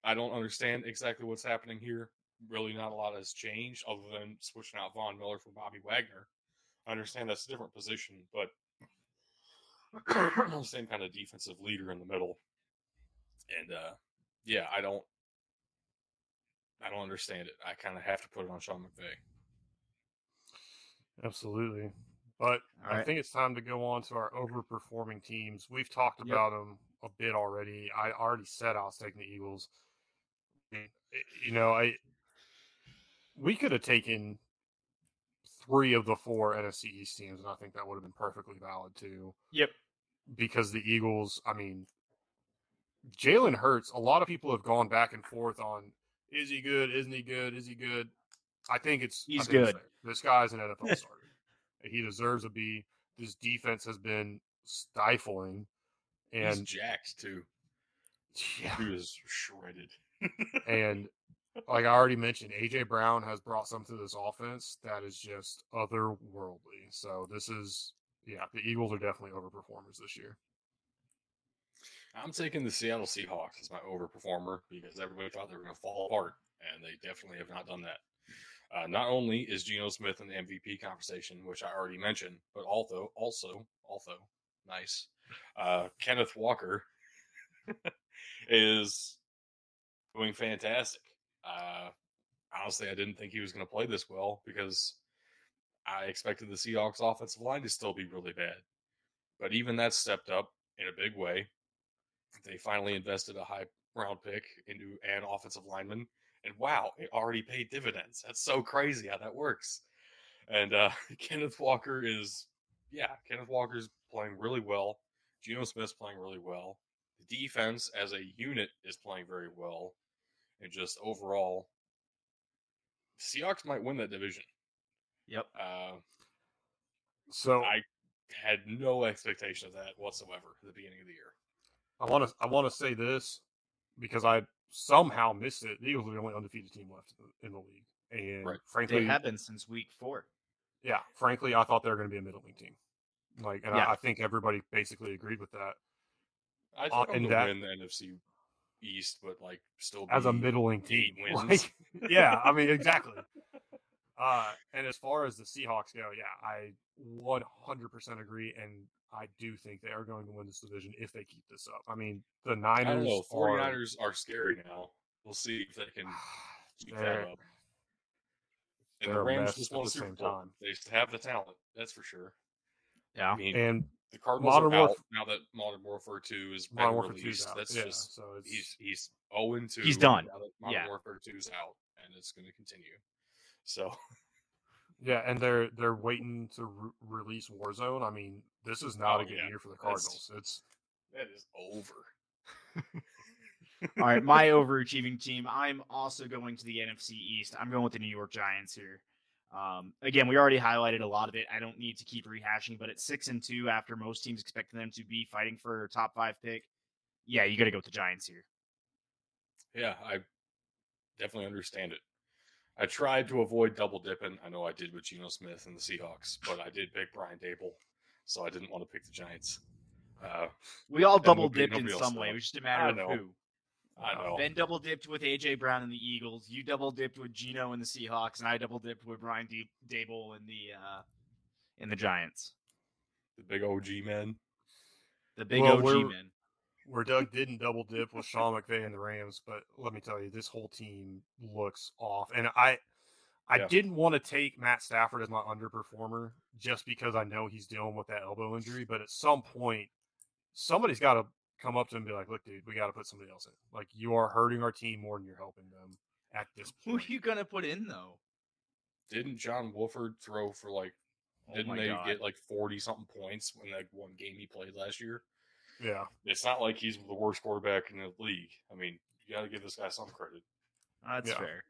I don't understand exactly what's happening here. Really, not a lot has changed other than switching out Von Miller for Bobby Wagner. I understand that's a different position, but same kind of defensive leader in the middle. And uh, yeah, I don't, I don't understand it. I kind of have to put it on Sean McVay. Absolutely. But All I think it's time to go on to our overperforming teams. We've talked Yep. about them a bit already. I already said I was taking the Eagles. You know, I we could have taken three of the four NFC East teams, and I think that would have been perfectly valid too. Yep. Because the Eagles, I mean, Jalen Hurts. A lot of people have gone back and forth on is he good? Isn't he good? Is he good? I think it's He's think good. fair. This guy's an NFL starter. He deserves a B. This defense has been stifling, He's and jacked too. yeah, He was shredded. and like I already mentioned, AJ Brown has brought something to this offense that is just otherworldly. So this is yeah, the Eagles are definitely overperformers this year. I'm taking the Seattle Seahawks as my overperformer because everybody thought they were going to fall apart, and they definitely have not done that. Uh, not only is Geno Smith in the MVP conversation, which I already mentioned, but also, also, also, nice. Uh, Kenneth Walker is doing fantastic. Uh, honestly, I didn't think he was going to play this well because I expected the Seahawks offensive line to still be really bad. But even that stepped up in a big way. They finally invested a high round pick into an offensive lineman. And wow, it already paid dividends. That's so crazy how that works. And uh, Kenneth Walker is, yeah, Kenneth Walker's playing really well. Geno Smith's playing really well. The defense as a unit is playing very well. And just overall, Seahawks might win that division. Yep. Uh, So I had no expectation of that whatsoever at the beginning of the year. I want to I want to say this because I somehow missed it. The Eagles are the only undefeated team left in the league, and Right. frankly, They have been since week four. yeah, frankly, I thought they were going to be a middling team. Like, and Yeah. I, I think everybody basically agreed with that I Uh, think I'm and gonna that- win the NFC East, but like still as a be middling team. wins. Like, yeah, I mean, exactly. Uh, and as far as the Seahawks go, yeah, I 100% agree, and I do think they are going to win this division if they keep this up. I mean, the I Niners, don't know. are- 49ers are scary now. We'll see if they can keep that They're- up. And the Rams just at won a the Super same Bowl. time. They have the talent, that's for sure. Yeah. I mean, and the Cardinals Modern are out Warf- now that Modern Warfare 2 is Modern Warfare 2's released. out. That's yeah, just so it's he's he's 0 2. He's done. Now that Modern Yeah. Warfare 2's out, and it's going to continue. So yeah, and they're they're waiting to re- release Warzone. I mean, this is not Oh, a good yeah. year for the That's- Cardinals. It's that is over. All right, my overachieving team. I'm also going to the NFC East. I'm going with the New York Giants here. Um, again, we already highlighted a lot of it. I don't need to keep rehashing, but at six and two, after most teams expecting them to be fighting for a top five pick, yeah, you got to go with the Giants here. Yeah, I definitely understand it. I tried to avoid double dipping. I know I did with Geno Smith and the Seahawks, but I did pick Brian Daboll, so I didn't want to pick the Giants. Uh, We all double dipped in some way. It was just a matter of who. I know. Ben double dipped with AJ Brown and the Eagles. You double dipped with Geno and the Seahawks, and I double dipped with Brian D- Daboll and the uh, in the Giants. the big OG man. The big Well, OG men. Where Doug didn't double dip with Sean McVay and the Rams, but let me tell you, this whole team looks off. And I I Yeah. didn't want to take Matt Stafford as my underperformer just because I know he's dealing with that elbow injury, but at some point somebody's got to come up to him and be like, "Look, dude, we got to put somebody else in. Like you are hurting our team more than you're helping them at this Who are point." you gonna put in though? Didn't John Wolford throw for like? Oh didn't my they God. get like forty something points when that one game he played last year? Yeah. It's not like he's the worst quarterback in the league. I mean, you got to give this guy some credit. That's Yeah. fair.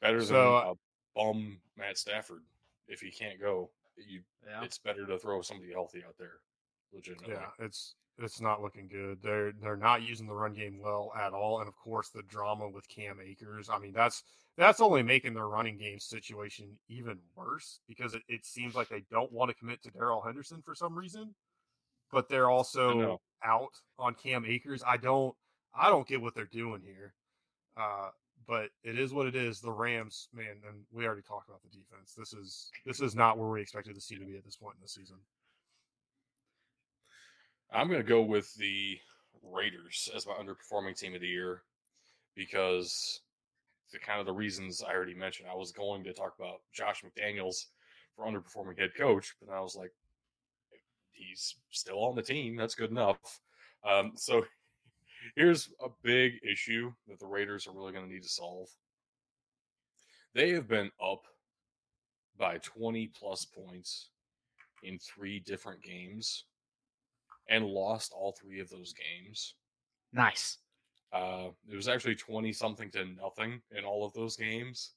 Better than So, uh a bum Matt Stafford. If he can't go, you Yeah. it's better to throw somebody healthy out there. Legitimately. Yeah, it's it's not looking good. They're they're not using the run game well at all, and of course the drama with Cam Akers. I mean, that's that's only making their running game situation even worse because it, it seems like they don't want to commit to Darrell Henderson for some reason, but they're also know. Out on Cam Akers. I don't I don't get what they're doing here. Uh, but it is what it is. The Rams, man, and we already talked about the defense. This is this is not where we expected the team to be at this point in the season. I'm going to go with the Raiders as my underperforming team of the year because the kind of the reasons I already mentioned. I was going to talk about Josh McDaniels for underperforming head coach, but I was like, he's still on the team. That's good enough. Um, so here's a big issue that the Raiders are really going to need to solve. They have been up by 20 plus points in three different games and lost all three of those games. Nice. Uh, it was actually 20 something to nothing in all of those games,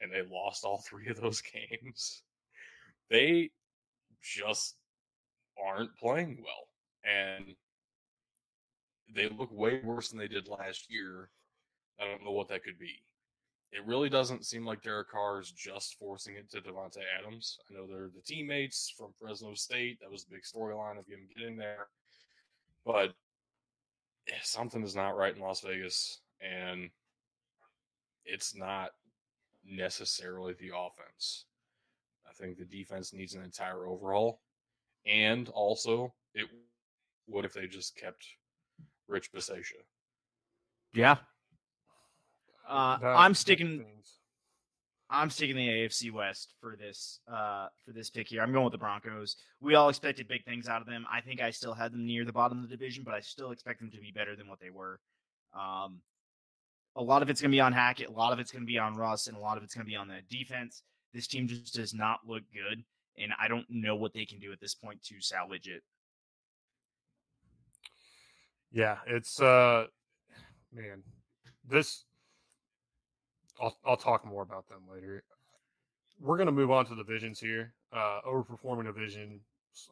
and they lost all three of those games. They just aren't playing well, and they look way worse than they did last year. I don't know what that could be. It really doesn't seem like Derek Carr is just forcing it to Davante Adams. I know they're the teammates from Fresno State. That was the big storyline of him getting there. But eh, something is not right in Las Vegas, and it's not necessarily the offense. I think the defense needs an entire overhaul. And also, it would if they just kept Rich Bisaccia. Yeah. Uh, I'm sticking. I'm sticking the AFC West for this uh, for this pick here. I'm going with the Broncos. We all expected big things out of them. I think I still had them near the bottom of the division, but I still expect them to be better than what they were. Um, a lot of it's going to be on Hackett. A lot of it's going to be on Russ, and a lot of it's going to be on the defense. This team just does not look good, and I don't know what they can do at this point to salvage it. Yeah, it's uh man, this I'll I'll talk more about them later. We're gonna move on to the divisions here. Uh overperforming division.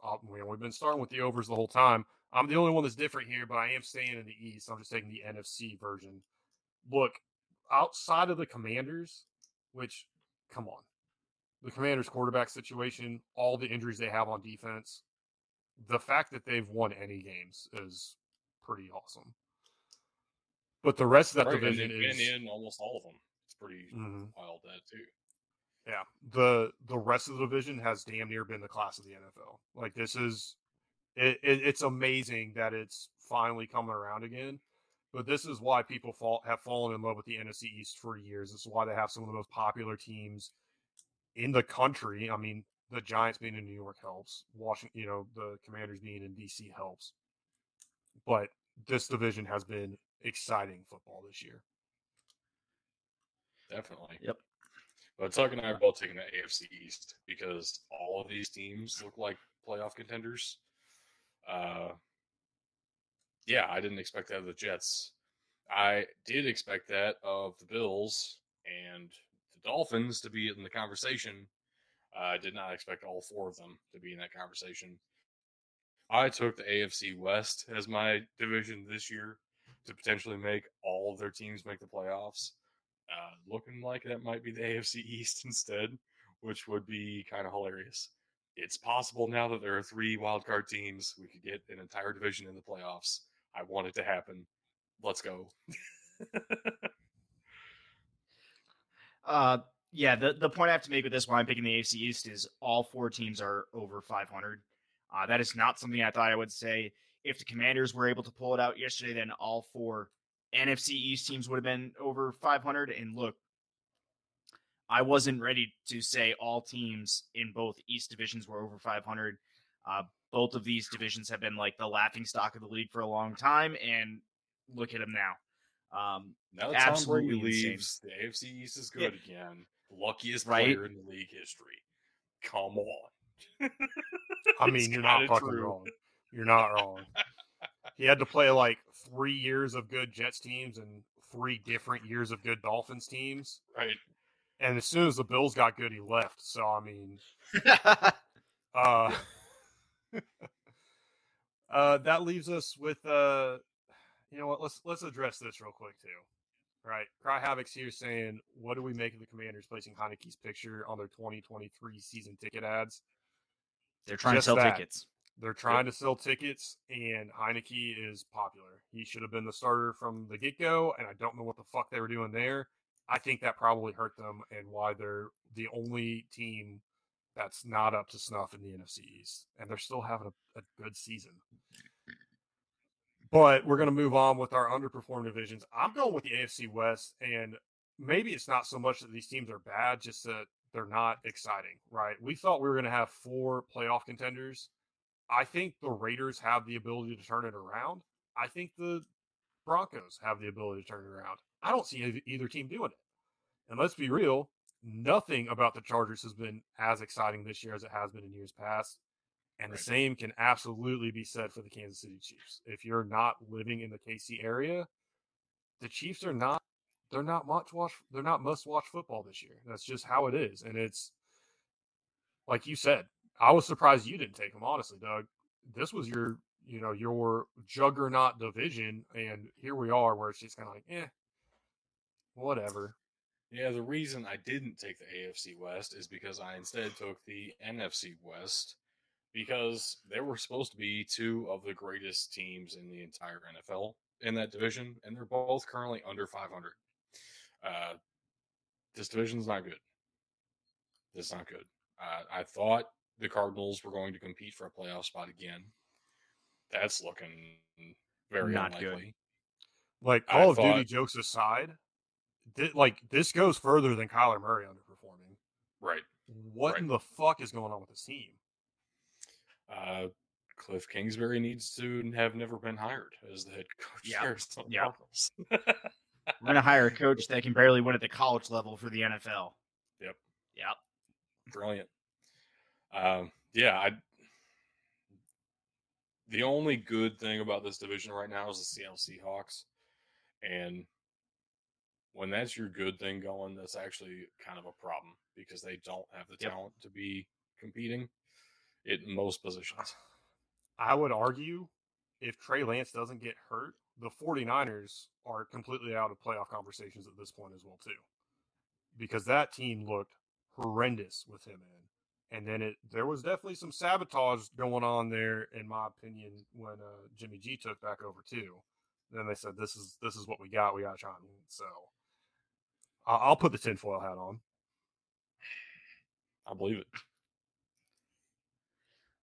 uh, we- We've been starting with the overs the whole time. I'm the only one that's different here, but I am staying in the East. I'm just taking the NFC version. Look, outside of the Commanders, which come on, the Commanders quarterback situation, all the injuries they have on defense, the fact that they've won any games is pretty awesome. But the rest of that Right, division they've is been in almost all of them. It's pretty Mhm. wild that too. yeah. The the rest of the division has damn near been the class of the NFL. Like this is it, it it's amazing that it's finally coming around again. But this is why people fall have fallen in love with the NFC East for years. This is why they have some of the most popular teams in the country. I mean, the Giants being in New York helps. Washington, you know, the Commanders being in DC helps. But this division has been exciting football this year. Definitely. Yep. But Tuck and I are both taking the AFC East because all of these teams look like playoff contenders. Uh, yeah, I didn't expect that of the Jets. I did expect that of the Bills and Dolphins to be in the conversation. I did not expect all four of them to be in that conversation. I took the AFC West as my division this year to potentially make all of their teams make the playoffs uh, looking like that might be the AFC East instead, which would be kind of hilarious. It's possible now that there are three wildcard teams. We could get an entire division in the playoffs. I want it to happen. Let's go. Uh, yeah, the, the point I have to make with this why I'm picking the AFC East is all four teams are over 500. Uh, that is not something I thought I would say. If the Commanders were able to pull it out yesterday, then all four NFC East teams would have been over 500. And look, I wasn't ready to say all teams in both East divisions were over 500. Uh, both of these divisions have been like the laughing stock of the league for a long time, and look at them now. Um, Now that Tom Absolutely Brady leaves, the AFC East is Yeah. good again. Luckiest Right? player in the league history. Come on. I mean, you're not fucking true. wrong. You're not wrong. he had to play like three years of good Jets teams and three different years of good Dolphins teams. Right. And as soon as the Bills got good, he left. So I mean, uh, uh, that leaves us with uh, you know what? Let's let's address this real quick too. Right, Cry Havoc's here saying, "What do we make of the Commanders placing Heinicke's picture on their 2023 season ticket ads?" They're trying Just to sell that. tickets. They're trying to sell tickets, and Heinicke is popular. He should have been the starter from the get go, and I don't know what the fuck they were doing there. I think that probably hurt them, and why they're the only team that's not up to snuff in the NFC East, and they're still having a, a good season. But we're going to move on with our underperformed divisions. I'm going with the AFC West, and maybe it's not so much that these teams are bad, just that they're not exciting, right? We thought we were going to have four playoff contenders. I think the Raiders have the ability to turn it around. I think the Broncos have the ability to turn it around. I don't see either team doing it. And let's be real, nothing about the Chargers has been as exciting this year as it has been in years past. And Right. the same can absolutely be said for the Kansas City Chiefs. If you're not living in the KC area, the Chiefs are not they're not much watch they're not must watch football this year. That's just how it is. And it's like you said, I was surprised you didn't take them, honestly, Doug. This was your you know, your juggernaut division, and here we are where it's just kind of like, eh, whatever. Yeah, the reason I didn't take the AFC West is because I instead took the NFC West because there were supposed to be two of the greatest teams in the entire NFL in that division, and they're both currently under 500. Uh, this division's not good. It's not good. Uh, I thought the Cardinals were going to compete for a playoff spot again. That's looking very Not good. unlikely. Like I Call of Duty jokes aside, thi- like this goes further than Kyler Murray underperforming. Right. What Right. in the fuck is going on with this team? Uh, Cliff Kingsbury needs to have never been hired as the head coach. Yeah. Yeah. Cardinals. We're gonna hire a coach that can barely win at the college level for the NFL. Yep. Yep. Brilliant. Um, yeah, I. The only good thing about this division right now is the Seattle Seahawks, and when that's your good thing going, that's actually kind of a problem because they don't have the Yep. talent to be competing in most positions. I would argue if Trey Lance doesn't get hurt, the 49ers are completely out of playoff conversations at this point as well too. Because that team looked horrendous with him in. And then it there was definitely some sabotage going on there in my opinion when uh, Jimmy G took back over too. Then they said this is this is what we got. We got to try and win. So I'll, I'll put the tinfoil hat on. I believe it.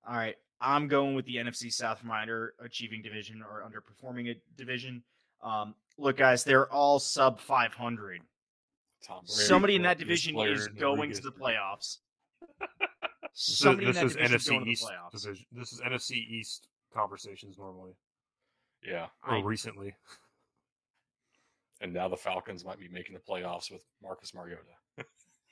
All right. I'm going with the NFC South for achieving division or underperforming a division. Um, look, guys, they're all sub 500. Tom Brady, Somebody in that division is in going to the history. playoffs. This is- in that is NFC going to the East playoffs. division. This is NFC East conversations normally Yeah, or I- recently. and now the Falcons might be making the playoffs with Marcus Mariota.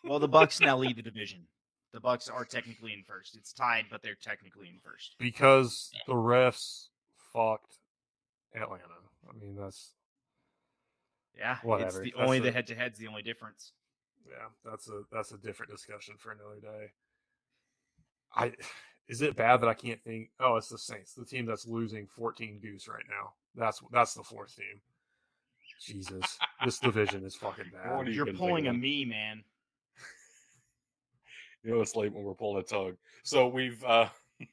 Well, the Bucs now lead the division. The Bucs are technically in first. It's tied, but they're technically in first. because the refs fucked Atlanta. I mean, that's Yeah, it's Whatever. the That's only a- the head to head's the only difference. yeah, that's a that's a different discussion for another day. I is it bad that I can't think? Oh, it's the Saints, the team that's losing 14 goose right now. That's that's the fourth team. Jesus, this division is fucking bad. you You're pulling a me, man. You know it's late when we're pulling a tug. So we've uh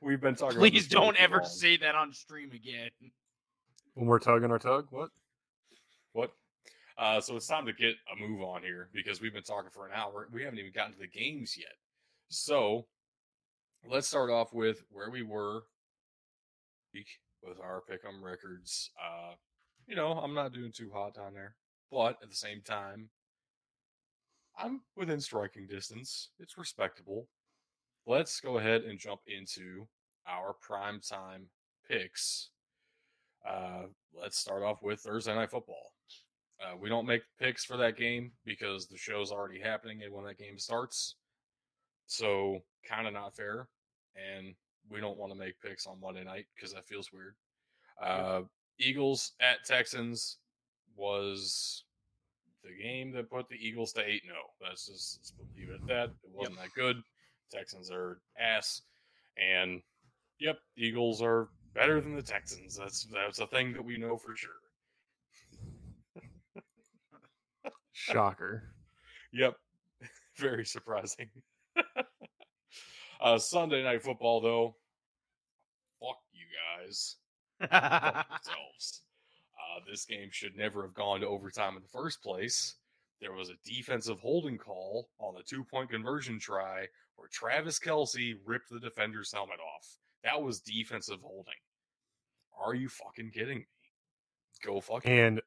we've been talking. Please this don't ever long. say that on stream again. When we're tugging our tug, what? what. Uh, so it's time to get a move on here because we've been talking for an hour. We haven't even gotten to the games yet. So let's start off with where we were with our pick'em records. Uh, you know, I'm not doing too hot down there, but at the same time, I'm within striking distance. It's respectable. Let's go ahead and jump into our prime time picks. Uh, let's start off with Thursday night football. Uh, we don't make picks for that game because the show's already happening and when that game starts. So kind of not fair, and we don't want to make picks on Monday night because that feels weird. Uh, Eagles at Texans was the game that put the Eagles to eight. No, that's just let's leave it at that. It wasn't that good. Texans are ass, and yep, Eagles are better than the Texans. That's that's a thing that we know for sure. Shocker. Yep. Very surprising. uh, Sunday night football, though. Fuck you guys. Fuck yourselves. Uh, this game should never have gone to overtime in the first place. There was a defensive holding call on the two point conversion try where Travis Kelce ripped the defender's helmet off. That was defensive holding. Are you fucking kidding me? Go fucking. And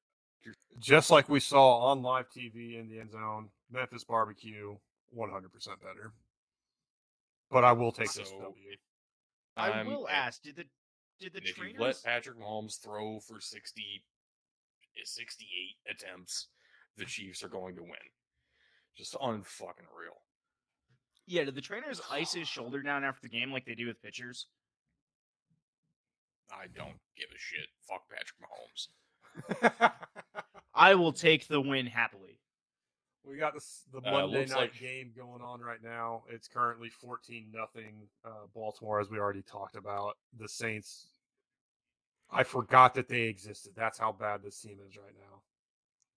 just like we saw on live TV in the end zone, Memphis barbecue, 100% better. But I will take this So, W. I I'm will at- ask: Did the did the And if you let? Patrick Mahomes throw for 60, eh, 68 attempts, the Chiefs are going to win. Just unfucking real. Yeah, did the trainers ice his shoulder down after the game like they do with pitchers? I don't give a shit. Fuck Patrick Mahomes. I will take the win happily. we got this, the Uh, Monday looks night like- game going on right now. It's currently 14 nothing uh, Baltimore, as we already talked about. The Saints, I forgot that they existed. That's how bad this team is right now.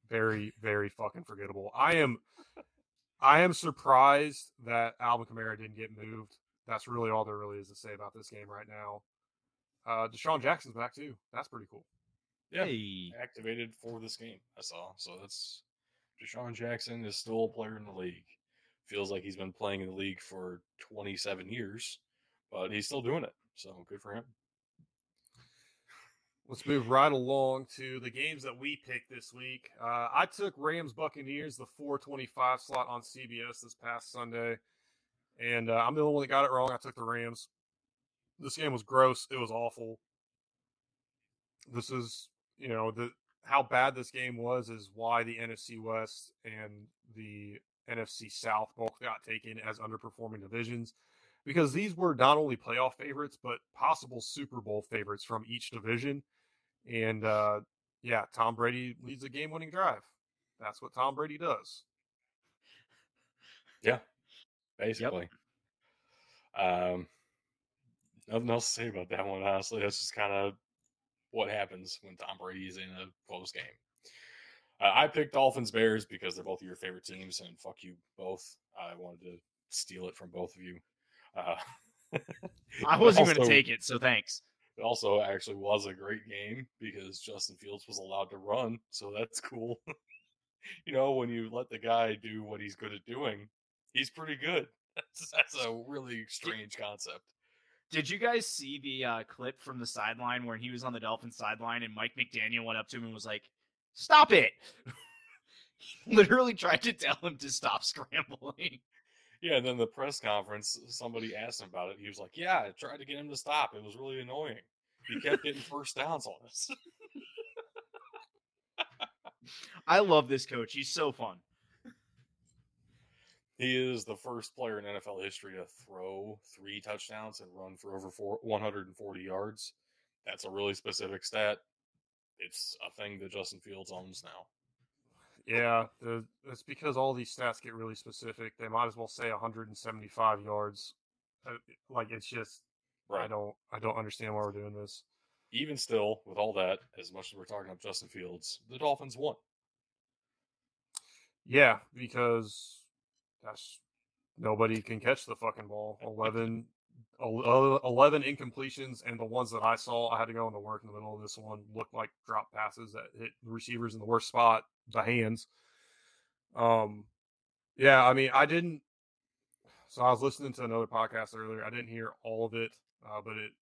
Very, very fucking forgettable. I am, I am surprised that Alvin Kamara didn't get moved. That's really all there really is to say about this game right now. Uh, DeSean Jackson's back too. That's pretty cool. Yeah. Hey. Activated for this game, I saw. So that's DeSean Jackson is still a player in the league. Feels like he's been playing in the league for 27 years, but he's still doing it. So good for him. Let's move right along to the games that we picked this week. Uh, I took Rams Buccaneers, the 425 slot on CBS this past Sunday, and uh, I'm the only one that got it wrong. I took the Rams. This game was gross. It was awful. This is, you know, the how bad this game was is why the NFC West and the NFC South both got taken as underperforming divisions because these were not only playoff favorites but possible Super Bowl favorites from each division. And uh, yeah, Tom Brady leads a game-winning drive. That's what Tom Brady does. Yeah, basically. Yep. Um, nothing else to say about that one. Honestly, that's just kind of what happens when Tom Brady is in a close game. Uh, I picked Dolphins Bears because they're both of your favorite teams, and fuck you both. I wanted to steal it from both of you. Uh, I wasn't going to take it, so thanks. It also actually was a great game because Justin Fields was allowed to run, so that's cool. you know, when you let the guy do what he's good at doing, he's pretty good. That's, that's a really strange concept. Did you guys see the uh, clip from the sideline where he was on the Dolphins sideline and Mike McDaniel went up to him and was like, "Stop it!" Literally tried to tell him to stop scrambling. Yeah, and then the press conference, somebody asked him about it. He was like, "Yeah, I tried to get him to stop. It was really annoying. He kept getting first downs on us." I love this coach. He's so fun. He is the first player in NFL history to throw three touchdowns and run for over four, 140 yards. That's a really specific stat. It's a thing that Justin Fields owns now. Yeah, the, it's because all these stats get really specific. They might as well say 175 yards. Uh, like it's just, right. I don't, I don't understand why we're doing this. Even still, with all that, as much as we're talking about Justin Fields, the Dolphins won. Yeah, because that's nobody can catch the fucking ball. 11, 11 incompletions, and the ones that I saw, I had to go into work in the middle of this one, looked like drop passes that hit the receivers in the worst spot, the hands. Um, yeah, I mean, I didn't. So I was listening to another podcast earlier. I didn't hear all of it, uh, but it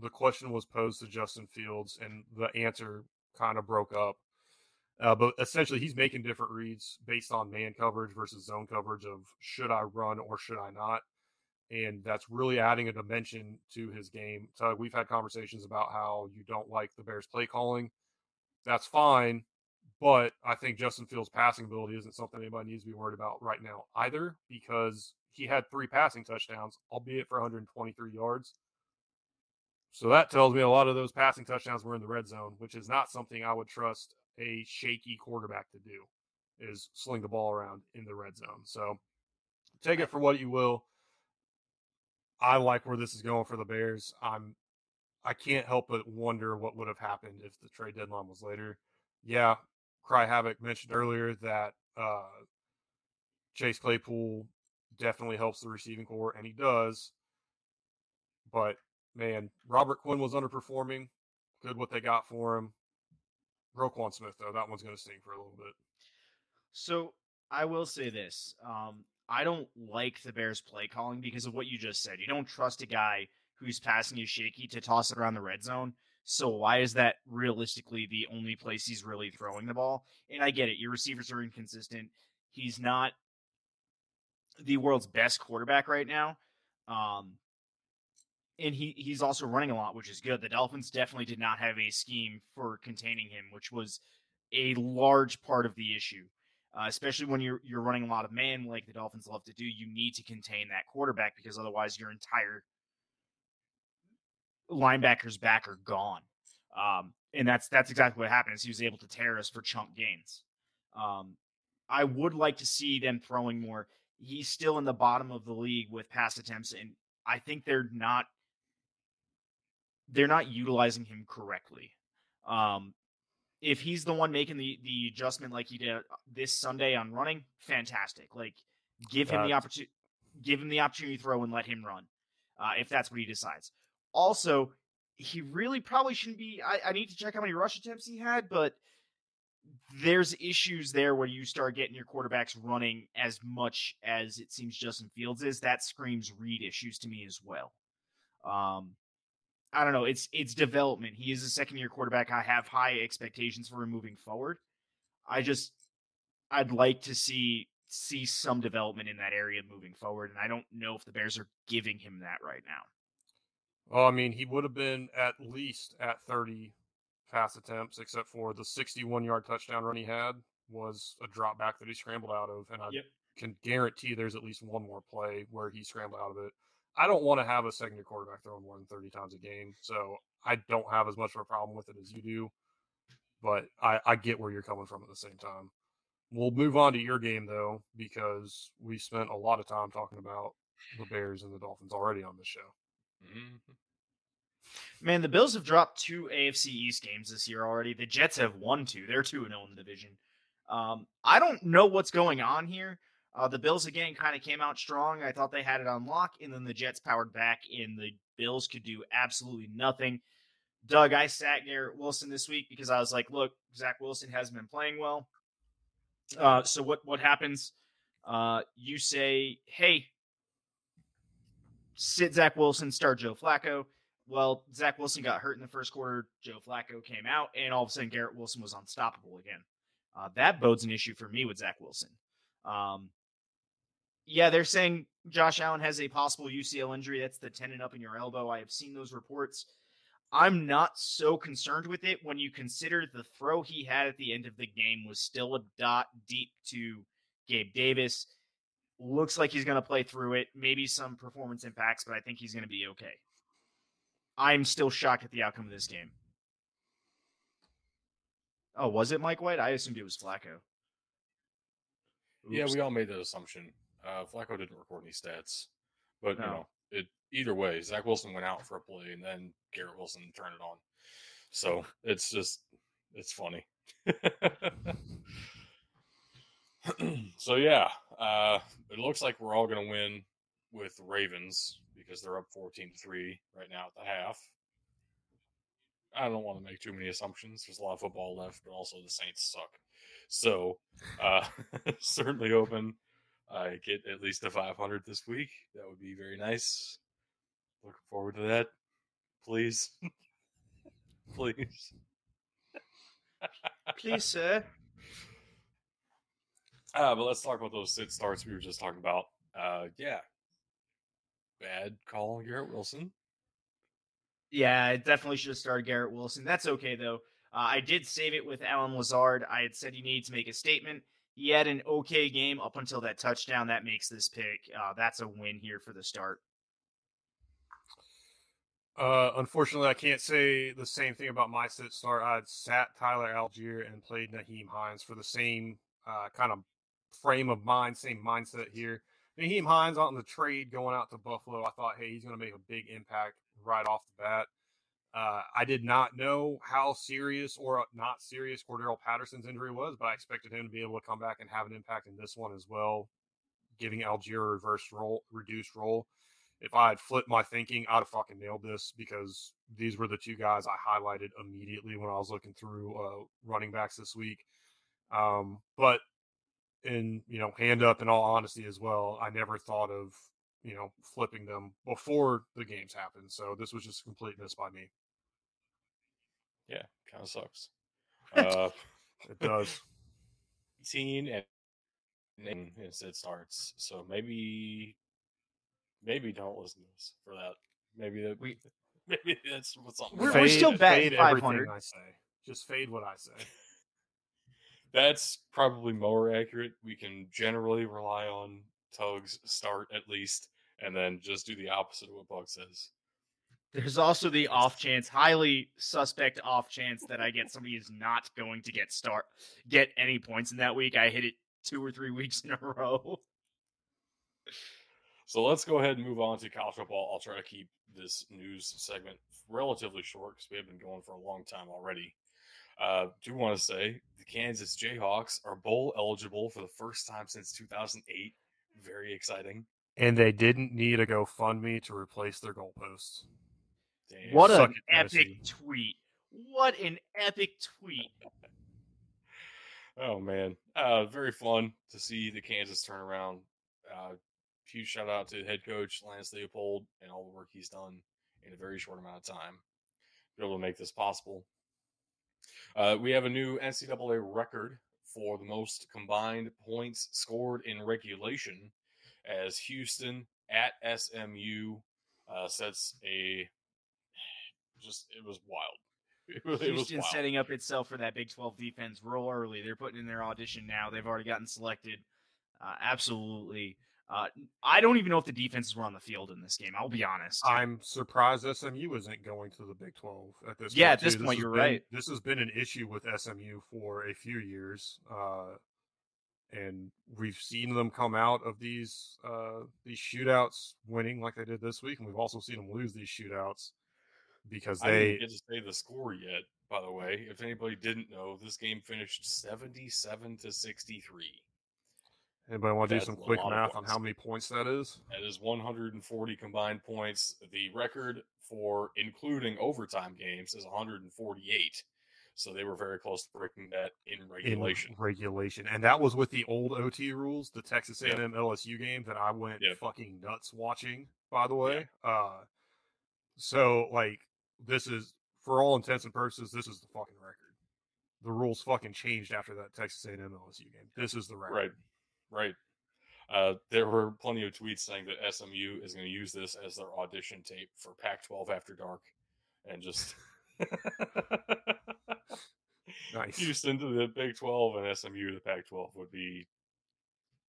the question was posed to Justin Fields, and the answer kind of broke up. Uh, but essentially, he's making different reads based on man coverage versus zone coverage of should I run or should I not. And that's really adding a dimension to his game. So we've had conversations about how you don't like the Bears play calling. That's fine. But I think Justin Fields' passing ability isn't something anybody needs to be worried about right now either, because he had three passing touchdowns, albeit for 123 yards. So that tells me a lot of those passing touchdowns were in the red zone, which is not something I would trust a shaky quarterback to do is sling the ball around in the red zone. So take it for what you will. I like where this is going for the Bears. I'm I can't help but wonder what would have happened if the trade deadline was later. Yeah, Cry Havoc mentioned earlier that uh, Chase Claypool definitely helps the receiving corps, and he does. But man, Robert Quinn was underperforming. Good what they got for him. Roquan Smith, though, that one's going to sting for a little bit. So I will say this. Um, I don't like the Bears play calling because of what you just said. You don't trust a guy who's passing you shaky to toss it around the red zone. So why is that realistically the only place he's really throwing the ball? And I get it. Your receivers are inconsistent. He's not the world's best quarterback right now. Um, and he he's also running a lot, which is good. The Dolphins definitely did not have a scheme for containing him, which was a large part of the issue. Uh, especially when you're you're running a lot of man, like the Dolphins love to do. You need to contain that quarterback because otherwise your entire linebackers back are gone. Um, and that's that's exactly what happened. Is he was able to tear us for chunk gains. Um, I would like to see them throwing more. He's still in the bottom of the league with pass attempts, and I think they're not they're not utilizing him correctly. Um, if he's the one making the the adjustment like he did this Sunday on running, fantastic. Like give him the opportunity, give him the opportunity to throw and let him run, uh, if that's what he decides. Also, he really probably shouldn't be. I, I need to check how many rush attempts he had, but there's issues there where you start getting your quarterbacks running as much as it seems Justin Fields is. That screams read issues to me as well. Um, I don't know. It's it's development. He is a second year quarterback. I have high expectations for him moving forward. I just I'd like to see see some development in that area moving forward, and I don't know if the Bears are giving him that right now. Well, I mean, he would have been at least at 30 pass attempts, except for the 61 yard touchdown run he had was a drop back that he scrambled out of. And I Yep. can guarantee there's at least one more play where he scrambled out of it. I don't want to have a second year quarterback throwing more than 30 times a game. So I don't have as much of a problem with it as you do. But I, I get where you're coming from at the same time. We'll move on to your game, though, because we spent a lot of time talking about the Bears and the Dolphins already on this show. Mhm. Man, the Bills have dropped two AFC East games this year already. The Jets have won two. They're 2 0 in the division. Um, I don't know what's going on here. Uh, the Bills, again, kind of came out strong. I thought they had it on lock, and then the Jets powered back, and the Bills could do absolutely nothing. Doug, I sat Garrett Wilson this week because I was like, look, Zach Wilson hasn't been playing well. Uh, so what, what happens? Uh, you say, hey, sit Zach Wilson, start Joe Flacco. Well, Zach Wilson got hurt in the first quarter. Joe Flacco came out, and all of a sudden, Garrett Wilson was unstoppable again. Uh, that bodes an issue for me with Zach Wilson. Um, yeah, they're saying Josh Allen has a possible UCL injury. That's the tendon up in your elbow. I have seen those reports. I'm not so concerned with it when you consider the throw he had at the end of the game was still a dot deep to Gabe Davis. Looks like he's going to play through it. Maybe some performance impacts, but I think he's going to be okay. I'm still shocked at the outcome of this game. Oh, was it Mike White? I assumed it was Flacco. Yeah, we all made that assumption. Uh, Flacco didn't record any stats, but No. you know, it either way, Zach Wilson went out for a play, and then Garrett Wilson turned it on. So it's just it's funny. so yeah, uh, it looks like we're all gonna win with the Ravens because they're up fourteen to three right now at the half. I don't want to make too many assumptions. There's a lot of football left, but also the Saints suck. So, uh, certainly open. I get at least a 500 this week. That would be very nice. Looking forward to that. Please. Please. Please, sir. Uh, but let's talk about those sit starts we were just talking about. Uh, yeah. Bad call, on Garrett Wilson. Yeah, I definitely should have started Garrett Wilson. That's okay though. Uh, I did save it with Allen Lazard. I had said he needed to make a statement. He had an okay game up until that touchdown. That makes this pick. Uh, that's a win here for the start. Uh, unfortunately, I can't say the same thing about my sit start. I sat Tyler Allgeier and played Nyheim Hines for the same uh, kind of frame of mind, same mindset here. Nyheim Hines on the trade going out to Buffalo. I thought, hey, he's going to make a big impact right off the bat. Uh, I did not know how serious or not serious Cordarrelle Patterson's injury was, but I expected him to be able to come back and have an impact in this one as well, giving Allgeier a reverse role, reduced role if I had flipped my thinking, I'd have fucking nailed this because these were the two guys I highlighted immediately when I was looking through uh, running backs this week. Um, but in you know, hand up in all honesty as well, I never thought of you know flipping them before the games happened. So this was just a complete miss by me. Yeah, kind of sucks. Uh, It does. 18 and and it starts. So maybe, maybe don't listen to us for that. Maybe that We- maybe that's what's something. We're- we're still batting fade everything 500. I say. Just fade what I say. That's probably more accurate. We can generally rely on Tug's start at least, and then just do the opposite of what Bug says. There's also the off chance, highly suspect off chance that I get somebody who's not going to get start get any points in that week. I hit it two or three weeks in a row. So let's go ahead and move on to college football. I'll try to keep this news segment relatively short because we have been going for a long time already. Uh, do want to say the Kansas Jayhawks are bowl eligible for the first time since 2008. Very exciting. And they didn't need a GoFundMe to replace their goalposts. Damn. What an epic Tennessee. tweet! What an epic tweet! Oh man, uh, very fun to see the Kansas turnaround. Uh, huge shout out to head coach Lance Leipold and all the work he's done in a very short amount of time to be able to make this possible. Uh, we have a new NCAA record for the most combined points scored in regulation as Houston at SMU uh, sets a just it was wild. It was, it was Houston wild. setting up itself for that Big 12 defense real early. They're putting in their audition now. They've already gotten selected. Uh, absolutely. Uh, I don't even know if the defenses were on the field in this game. I'll be honest. I'm surprised SMU isn't going to the Big 12 at this Yeah, point. at this too. point, has you're been- right. This has been an issue with SMU for a few years. Uh, and we've seen them come out of these uh, these shootouts winning like they did this week, and we've also seen them lose these shootouts because I didn't they get to say the score yet. By the way, if anybody didn't know, this game finished seventy-seven to sixty-three. anybody want to do some quick math on how many points that is? That is one hundred and forty combined points. The record for including overtime games is one hundred and forty-eight. So they were very close to breaking that in regulation. In regulation, and that was with the old OT rules, the Texas A&M LSU game that I went Yep. fucking nuts watching. By the way, uh, so like this is for all intents and purposes, this is the fucking record. The rules fucking changed after that Texas A&M LSU game. This is the record. Right, right. Uh, there were plenty of tweets saying that SMU is going to use this as their audition tape for Pac-12 After Dark, and just Nice. Houston to the Big 12 and SMU to the Pac-12 would be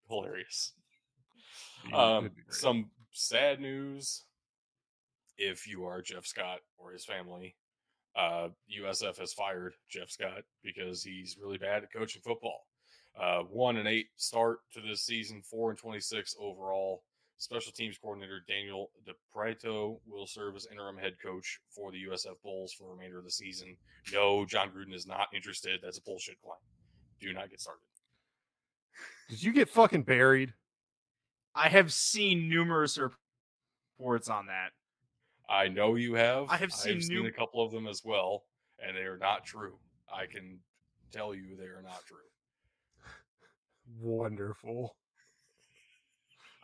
hilarious. It'd Um, some sad news if you are Jeff Scott or his family. Uh, USF has fired Jeff Scott because he's really bad at coaching football. Uh, one and eight start to this season, four and twenty-six overall. Special teams coordinator Daniel Da Prato will serve as interim head coach for the USF Bulls for the remainder of the season. No, Jon Gruden is not interested. That's a bullshit claim. Do not get started. Did you get fucking buried? I have seen numerous reports on that. I know you have. I have seen I've new- a couple of them as well, and they are not true. I can tell you they are not true. Wonderful.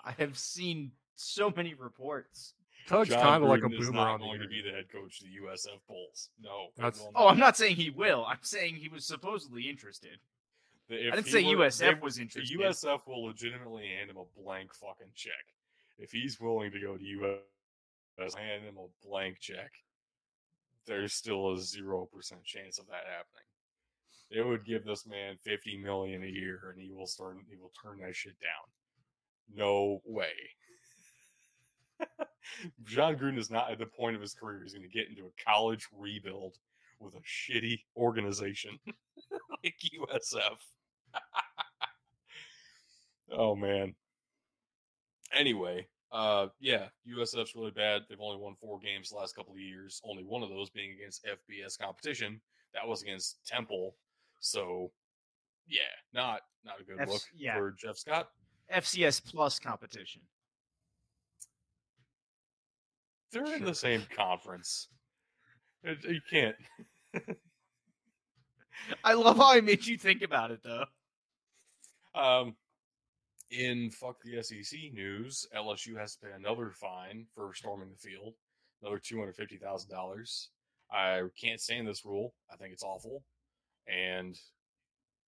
I have seen so many reports. Tug's John kind of like a Gruden is boomer not on going to be the head coach of the USF Bulls. No, That's- Oh, I'm not. not saying he will. I'm saying he was supposedly interested. If I didn't say were- USF they- was the interested. USF will legitimately hand him a blank fucking check if he's willing to go to US. Hand him a blank check. There's still a zero percent chance of that happening. It would give this man fifty million a year, and he will start. He will turn that shit down. No way. Jon Gruden is not at the point of his career. He's going to get into a college rebuild with a shitty organization like USF. oh man. Anyway, uh, yeah, USF's really bad. They've only won four games the last couple of years. Only one of those being against FBS competition. That was against Temple. So, yeah, not not a good F- look yeah. for Jeff Scott. FCS plus competition. They're in the same conference. You can't. I love how I made you think about it though. Um, in fuck the SEC news, LSU has to pay another fine for storming the field, another two hundred fifty thousand dollars. I can't stand this rule. I think it's awful, and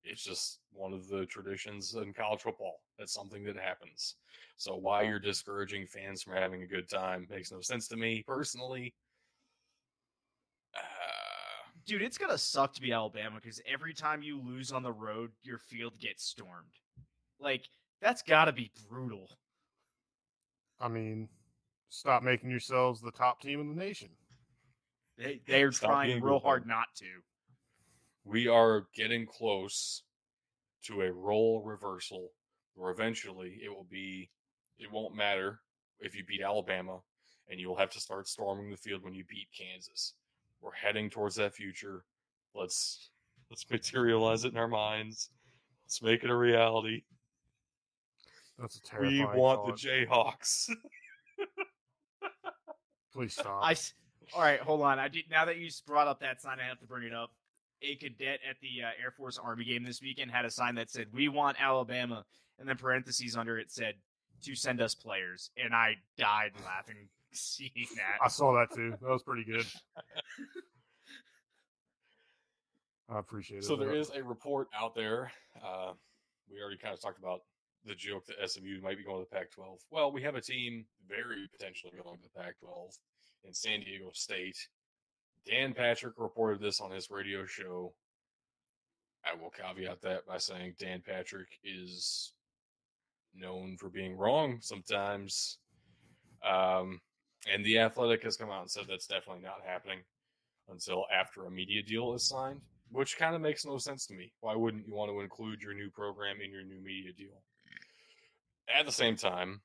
it's just one of the traditions in college football. That's something that happens. So why you're discouraging fans from having a good time makes no sense to me personally. Uh, Dude, it's gonna suck to be Alabama because every time you lose on the road, your field gets stormed. Like that's gotta be brutal. I mean, stop making yourselves the top team in the nation. They they're Stop trying real hard man. not to. we are getting close to a role reversal where eventually it will be it won't matter if you beat Alabama and you will have to start storming the field when you beat Kansas. We're heading towards that future. Let's let's materialize it in our minds. Let's make it a reality. That's a terrifying. we want thought. the Jayhawks. Please stop. I s- all right, hold on. I did now that you brought up that sign, I have to bring it up. a cadet at the uh, Air Force Army game this weekend had a sign that said, "We want Alabama," and then parentheses under it said, "To send us players," and I died laughing seeing that. I saw that too. That was pretty good. I appreciate it. So there is a report out there. Uh, we already kind of talked about the joke that SMU might be going to the Pac-12. Well, we have a team very potentially going to the Pac-12 in San Diego State. Dan Patrick reported this on his radio show. I will caveat that by saying Dan Patrick is known for being wrong sometimes. Um, and the Athletic has come out and said that's definitely not happening until after a media deal is signed, which kind of makes no sense to me. Why wouldn't you want to include your new program in your new media deal? At the same time,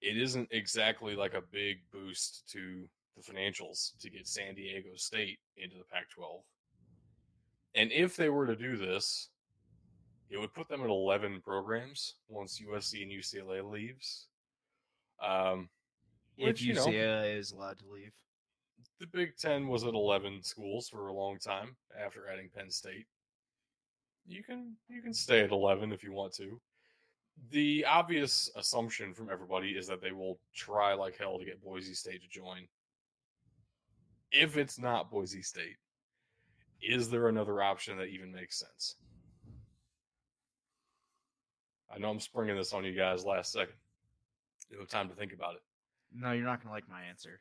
it isn't exactly like a big boost to the financials to get San Diego State into the Pac 12. And if they were to do this, it would put them at 11 programs once USC and UCLA leaves. Um, if which, you know, UCLA is allowed to leave. the Big Ten was at 11 schools for a long time after adding Penn State. You can you can stay at 11 if you want to. The obvious assumption from everybody is that they will try like hell to get Boise State to join. If it's not Boise State, is there another option that even makes sense? I know I'm springing this on you guys last second. You have time to think about it. No, you're not going to like my answer.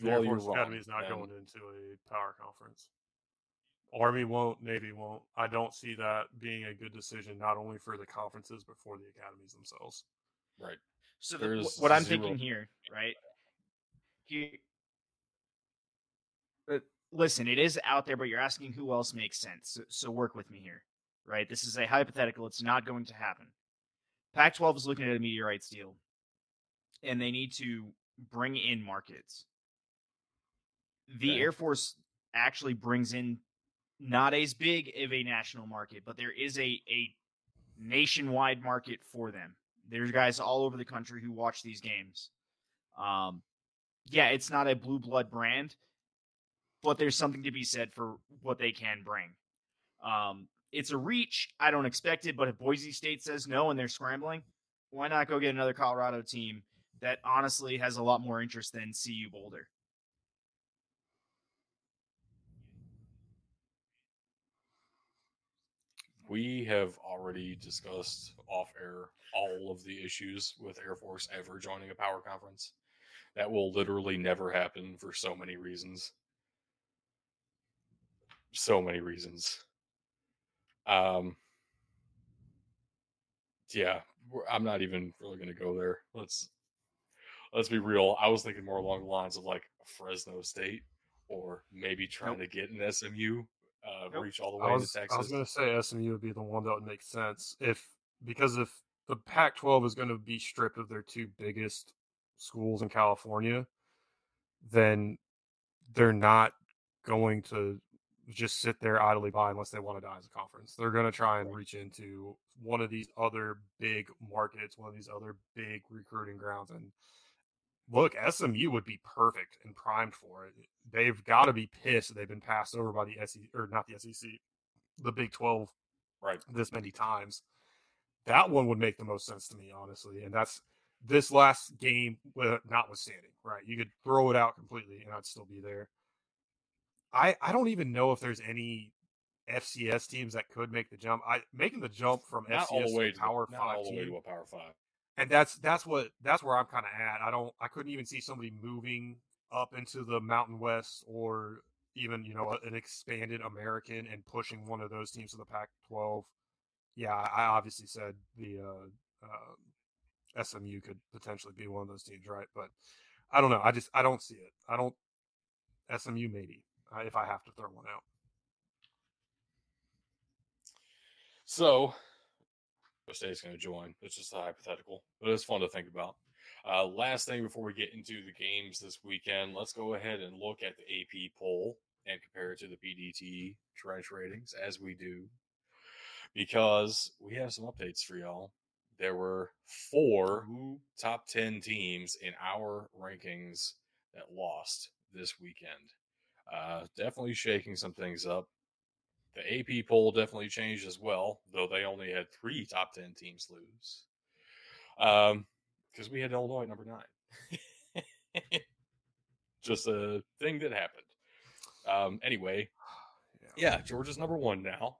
The Well, Air you're Force wrong, Academy is not and- going into a power conference. Army won't, Navy won't. I don't see that being a good decision, not only for the conferences but for the academies themselves. Right. So the, There's what I'm zero- thinking here, right? Here, but listen, it is out there, but you're asking who else makes sense. So, so work with me here, right? This is a hypothetical. It's not going to happen. Pac-12 is looking at a media rights deal, and they need to bring in markets. The Okay. Air Force actually brings in not as big of a national market, but there is a a nationwide market for them. There's guys all over the country who watch these games. Um, yeah, it's not a blue blood brand, but there's something to be said for what they can bring. Um, it's a reach. I don't expect it, but if Boise State says no and they're scrambling, why not go get another Colorado team that honestly has a lot more interest than CU Boulder? We have already discussed off air all of the issues with Air Force ever joining a power conference. That will literally never happen for so many reasons. So many reasons. Um, yeah, I'm not even really going to go there. Let's let's be real. I was thinking more along the lines of like Fresno State, or maybe trying to get an SMU uh, Nope. reach all the I way was, to Texas. I was going to say SMU would be the one that would make sense if because if the Pac-12 is going to be stripped of their two biggest schools in California, then they're not going to just sit there idly by unless they want to die as a conference. They're going to try and reach into one of these other big markets, one of these other big recruiting grounds. And look, SMU would be perfect and primed for it. They've got to be pissed that they've been passed over by the SEC or not the SEC, the Big 12 right. this many times. That one would make the most sense to me, honestly. And that's this last game, with notwithstanding, right? You could throw it out completely, and I'd still be there. I I don't even know if there's any FCS teams that could make the jump. I making the jump from not FCS all the way to to Power not Five all the way to a Power Five. And that's that's what that's where I'm kind of at. I don't I couldn't even see somebody moving up into the Mountain West or even you know an expanded American and pushing one of those teams to the Pac-12. Yeah, I obviously said the uh, uh, SMU could potentially be one of those teams, right? But I don't know. I just I don't see it. I don't SMU maybe if I have to throw one out. So, State's going to join. It's just a hypothetical, but it's fun to think about. Uh, last thing before we get into the games this weekend, let's go ahead and look at the AP poll and compare it to the PDT trench ratings as we do, because we have some updates for y'all. There were four top 10 teams in our rankings that lost this weekend. Uh, definitely shaking some things up. The AP poll definitely changed as well, though they only had three top 10 teams lose. Um, because we had Illinois at number nine. Just a thing that happened. Um, anyway, yeah, Georgia's number one now.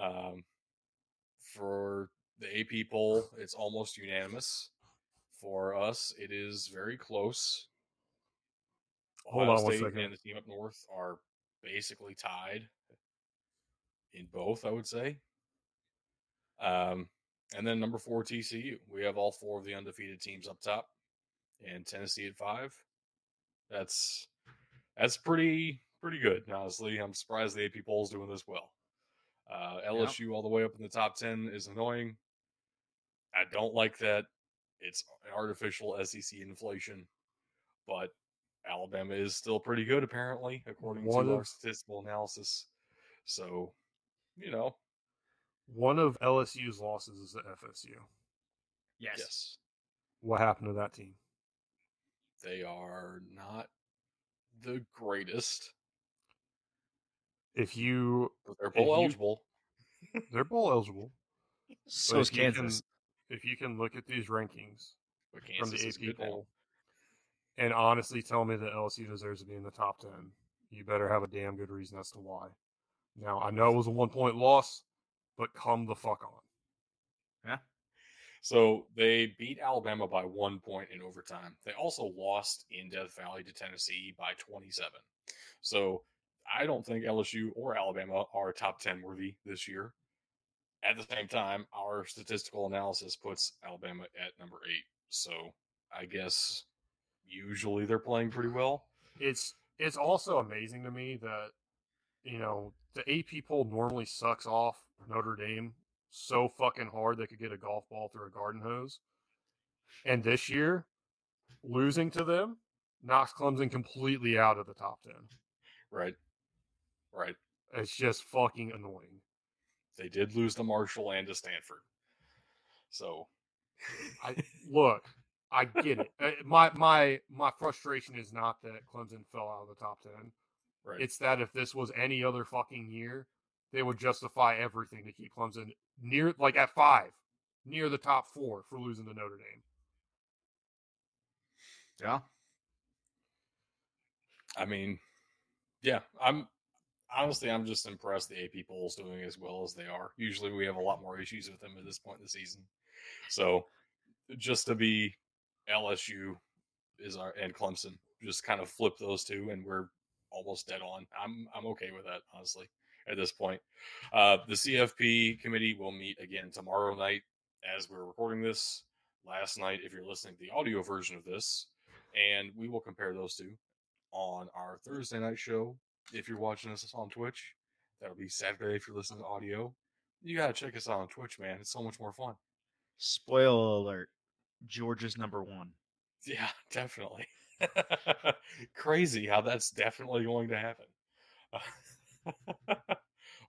Um, for the AP poll, it's almost unanimous. For us, it is very close. Hold Ohio on one State second. and the team up north are basically tied in both, I would say. Um, and then number four, TCU. We have all four of the undefeated teams up top, and Tennessee at five. That's that's pretty pretty good, honestly. I'm surprised the AP poll's doing this well. Uh, LSU all the way up in the top ten is annoying. I don't like that. It's artificial SEC inflation, but Alabama is still pretty good, apparently, according One to our statistical analysis. So, you know, One of LSU's losses is at FSU. Yes. yes, What happened to that team? they are not the greatest, If you but they're If bowl you- eligible. they're bowl eligible, So is if you can- Kansas. if you can look at these rankings from the AP poll and honestly tell me that LSU deserves to be in the top ten, you better have a damn good reason as to why. Now I know it was a one point loss, but come the fuck on. Yeah. So they beat Alabama by one point in overtime. They also lost in Death Valley to Tennessee by 27. So I don't think LSU or Alabama are top 10 worthy this year. At the same time, our statistical analysis puts Alabama at number eight. So I guess usually they're playing pretty well. It's it's also amazing to me that you know the AP poll normally sucks off Notre Dame so fucking hard they could get a golf ball through a garden hose, and this year losing to them knocks Clemson completely out of the top ten. Right. Right. It's just fucking annoying. They did lose to Marshall and to Stanford. So I look, I get it. Uh, My my my frustration is not that Clemson fell out of the top ten. Right. It's that if this was any other fucking year, they would justify everything to keep Clemson near, like at five, near the top four for losing to Notre Dame. Yeah. I mean, yeah, I'm honestly I'm just impressed the AP poll's doing as well as they are. Usually we have a lot more issues with them at this point in the season. So just to be LSU is our and Clemson, just kind of flip those two and we're almost dead on. I'm I'm okay with that, honestly, at this point. Uh the CFP committee will meet again tomorrow night as we're recording this. Last night, if you're listening to the audio version of this, and we will compare those two on our Thursday night show. If you're watching us on Twitch, that'll be Saturday if you're listening to audio. You gotta check us out on Twitch, man. It's so much more fun. Spoiler alert. Georgia's number one. Yeah, definitely. Crazy how that's definitely going to happen.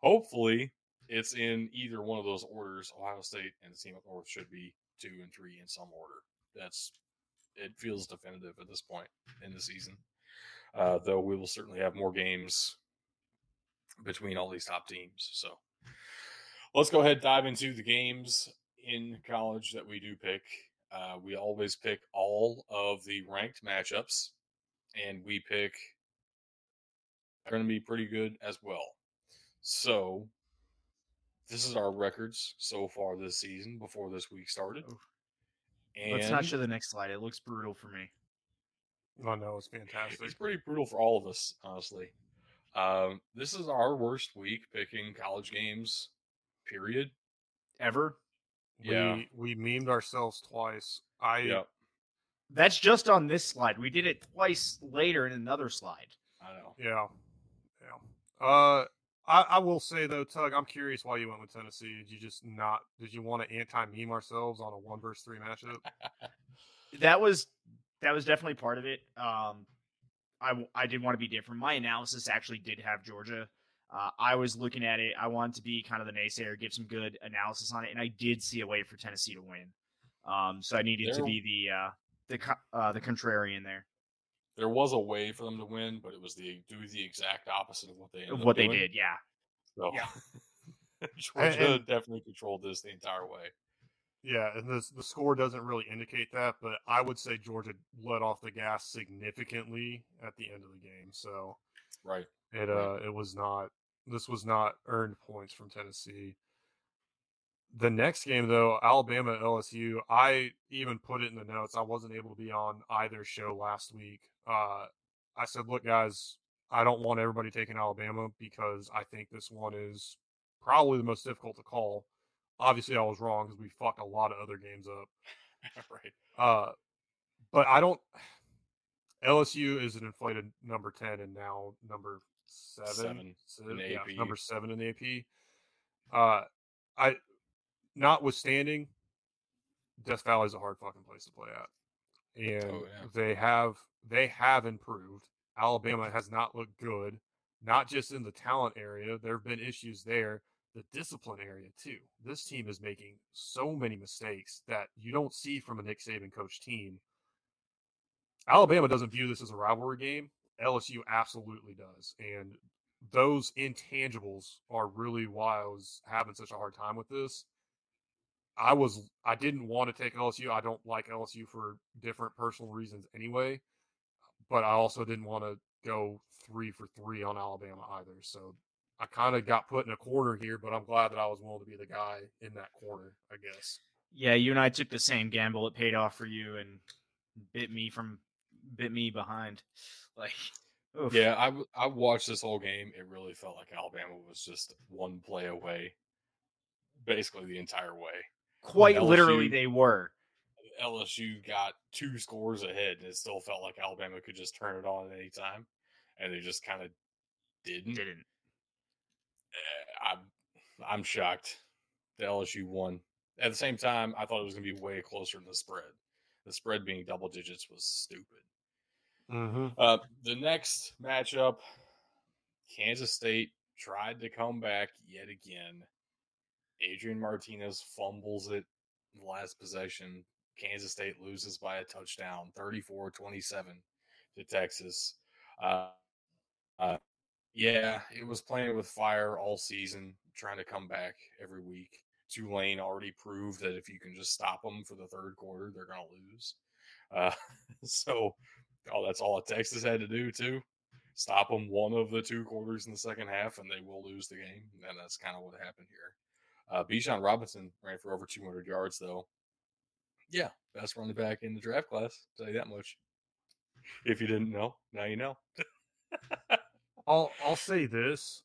Hopefully, it's in either one of those orders. Ohio State and the team up north should be two and three in some order. That's it feels definitive at this point in the season. Uh, though we will certainly have more games between all these top teams. So let's go ahead dive into the games in college that we do pick. Uh, we always pick all of the ranked matchups, and we pick are going to be pretty good as well. So this is our records so far this season before this week started. And Let's not show the next slide. It looks brutal for me. Oh no, it's fantastic. it's pretty brutal for all of us, honestly. Um, this is our worst week picking college games, period. Ever? Yeah. We we memed ourselves twice. I Yep, That's just on this slide. We did it twice later in another slide. I know. yeah yeah. Uh, I I will say though, Tug, I'm curious why you went with Tennessee. Did you just not? Did you want to anti meme ourselves on a one versus three matchup? That was that was definitely part of it. Um, I I did want to be different. My analysis actually did have Georgia. Uh, I was looking at it. I wanted to be kind of the naysayer, give some good analysis on it, and I did see a way for Tennessee to win. Um, so I needed to be the uh, the uh, the contrarian there. there was a way for them to win, but it was the do the exact opposite of what they ended what up they doing. did, yeah. So, Yeah. Georgia and- definitely controlled this the entire way. Yeah, and the the score doesn't really indicate that, but I would say Georgia let off the gas significantly at the end of the game. So Right. it uh it was not this was not earned points from Tennessee. The next game though, Alabama LSU, I even put it in the notes. I wasn't able to be on either show last week. Uh I said, "Look guys, I don't want everybody taking Alabama because I think this one is probably the most difficult to call." Obviously, I was wrong because we fucked a lot of other games up. right. Uh, but I don't. LSU is an inflated number ten and now number seven. Seven yeah, number seven in the AP. Uh, I, notwithstanding, Death Valley is a hard fucking place to play at, and Oh, yeah. they have they have improved. Alabama has not looked good, not just in the talent area. There have been issues there, the discipline area too. This team is making so many mistakes that you don't see from a Nick Saban coach team. Alabama doesn't view this as a rivalry game. LSU absolutely does. And those intangibles are really why I was having such a hard time with this. I was I didn't want to take LSU. I don't like LSU for different personal reasons anyway. But I also didn't want to go three for three on Alabama either. So I kind of got put in a corner here, but I'm glad that I was willing to be the guy in that corner, I guess. Yeah, you and I took the same gamble. It paid off for you and bit me from bit me behind. Like, oof. Yeah, I, w- I watched this whole game. It really felt like Alabama was just one play away, basically the entire way. quite LSU literally they were. LSU got two scores ahead, and it still felt like Alabama could just turn it on at any time, and they just kind of didn't. Didn't. Eh, I'm I'm shocked. The LSU won. At the same time, I thought it was going to be way closer than the spread. The spread being double digits was stupid. Mm-hmm. Uh, the next matchup, Kansas State tried to come back yet again. Adrian Martinez fumbles it in the last possession. Kansas State loses by a touchdown, 34 27 to Texas. Uh, uh, yeah, it was playing with fire all season, trying to come back every week. Tulane already proved that if you can just stop them for the third quarter, they're going to lose. Uh, so, oh, that's all Texas had to do, too. Stop them one of the two quarters in the second half, and they will lose the game. And that's kind of what happened here. Uh, Bijan Robinson ran for over 200 yards, though. Yeah, best running back in the draft class. Tell you that much. If you didn't know, now you know. I'll I'll say this.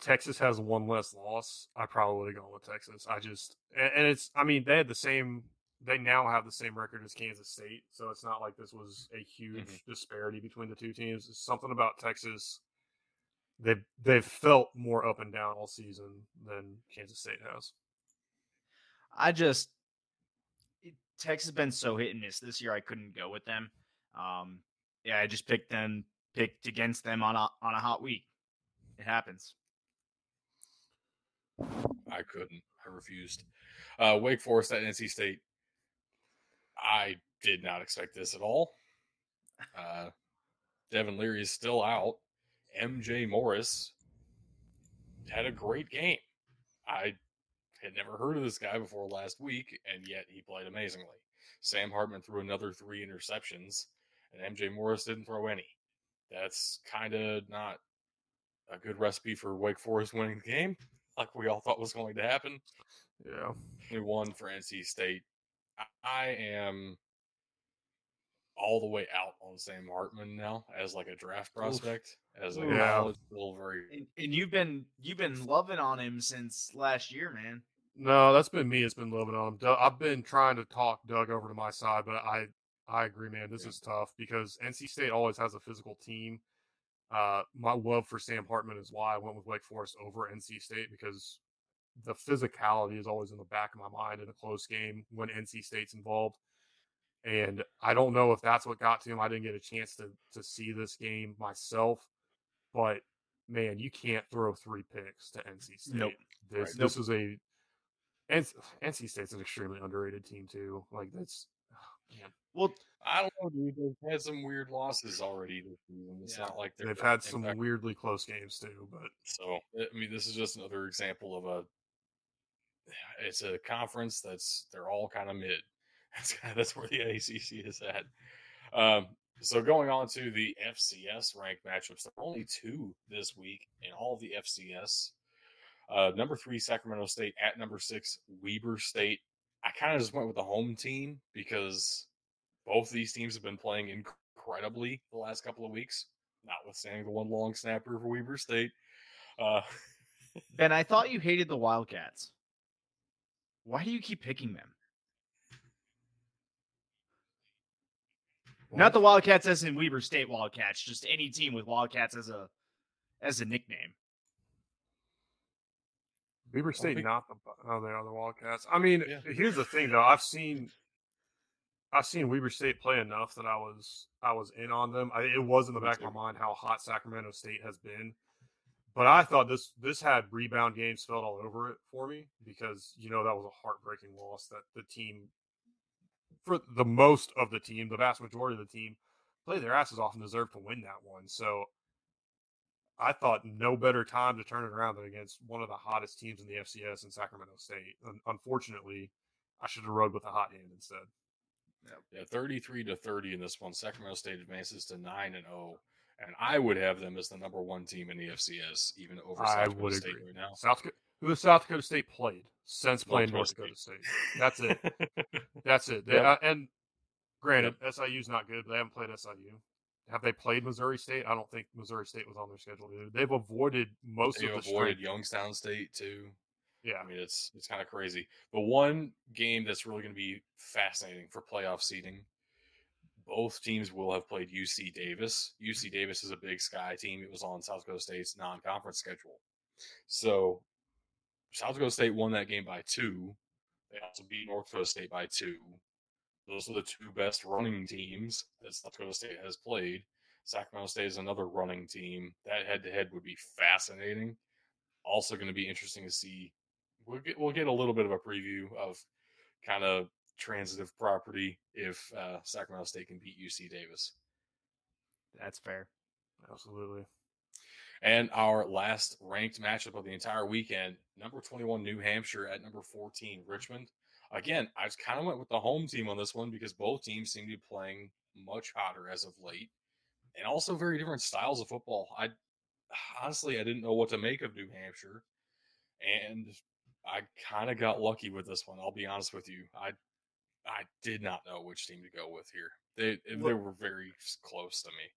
Texas has one less loss. I probably would have gone with Texas. I just and, and it's I mean they had the same they now have the same record as Kansas State, so it's not like this was a huge Mhm. disparity between the two teams. It's something about Texas. They've they've felt more up and down all season than Kansas State has. I just Texas has been so hit and miss this year. I couldn't go with them. Um, yeah, I just picked them, picked against them on a on a hot week. It happens. I couldn't. I refused. Uh, Wake Forest at NC State. I did not expect this at all. Uh, Devin Leary is still out. MJ Morris had a great game. I had never heard of this guy before last week, and yet he played amazingly. Sam Hartman threw another three interceptions, and MJ Morris didn't throw any. That's kind of not a good recipe for Wake Forest winning the game, like we all thought was going to happen. Yeah. We won for NC State. I- I am all the way out on Sam Hartman now as like a draft prospect, as a Oof. Yeah. college still very And, and you've been you've been loving on him since last year, man. No, that's been me. It's been loving on him. I've been trying to talk Doug over to my side, but I I agree, man. This Yeah. is tough because NC State always has a physical team. Uh, my love for Sam Hartman is why I went with Wake Forest over NC State because the physicality is always in the back of my mind in a close game when NC State's involved. And I don't know if that's what got to him. I didn't get a chance to to see this game myself, but man, you can't throw three picks to NC State. Nope. This Right. this is a NC, NC State's an extremely underrated team too. Like that's Well, I don't know, dude. They've had some weird losses already this season. It's Yeah. not like They've had some impeccable. weirdly close games too, but So I mean, this is just another example of a. It's a conference that's they're all kind of mid. That's kind of, that's where the ACC is at. Um, so going on to the FCS ranked matchups, there are only two this week in all the FCS. Uh, number three Sacramento State at number six Weber State. I kind of just went with the home team because both these teams have been playing incredibly the last couple of weeks, notwithstanding the one long snapper for Weber State. Uh, Ben, I thought you hated the Wildcats. Why do you keep picking them? Not the Wildcats as in Weber State Wildcats, just any team with Wildcats as a as a nickname. Weber State, think- not the oh, they are the Wildcats. I mean, Yeah. here's the thing though. I've seen, I've seen Weber State play enough that I was I was in on them. I, it was in the back of my mind how hot Sacramento State has been, but I thought this this had rebound games spelled all over it for me because you know that was a heartbreaking loss that the team, for the most of the team, the vast majority of the team, played their asses off and deserved to win that one. So I thought no better time to turn it around than against one of the hottest teams in the FCS in Sacramento State. Un- unfortunately, I should have rode with a hot hand instead. yeah, thirty-three to thirty in this one. Sacramento State advances to nine and zero, and I would have them as the number one team in the FCS, even over I South Dakota would State agree. right now. South who has South Dakota State played since playing North North Dakota State? That's it. That's it. They, Yep. uh, and granted, SIU's not good. But they haven't played SIU. Have they played Missouri State? I don't think Missouri State was on their schedule. Either. They've avoided most They of the. They've avoided. Youngstown State too. Yeah, I mean, it's it's kind of crazy. But one game that's really going to be fascinating for playoff seeding. Both teams will have played UC Davis. UC Davis is a Big Sky team. It was on South Dakota State's non-conference schedule, so South Dakota State won that game by two. They also beat North Dakota State by two. Those are the two best running teams that South Dakota State has played. Sacramento State is another running team. That head-to-head would be fascinating. Also, going to be interesting to see we'll get we'll get a little bit of a preview of kind of transitive property if uh, Sacramento State can beat UC Davis. That's fair. absolutely. And our last ranked matchup of the entire weekend, number 21 New Hampshire at number 14 Richmond. Again, I just kind of went with the home team on this one because both teams seem to be playing much hotter as of late and also very different styles of football. I honestly I didn't know what to make of New Hampshire and I kind of got lucky with this one. I'll be honest with you. I I did not know which team to go with here. They they were very close to me.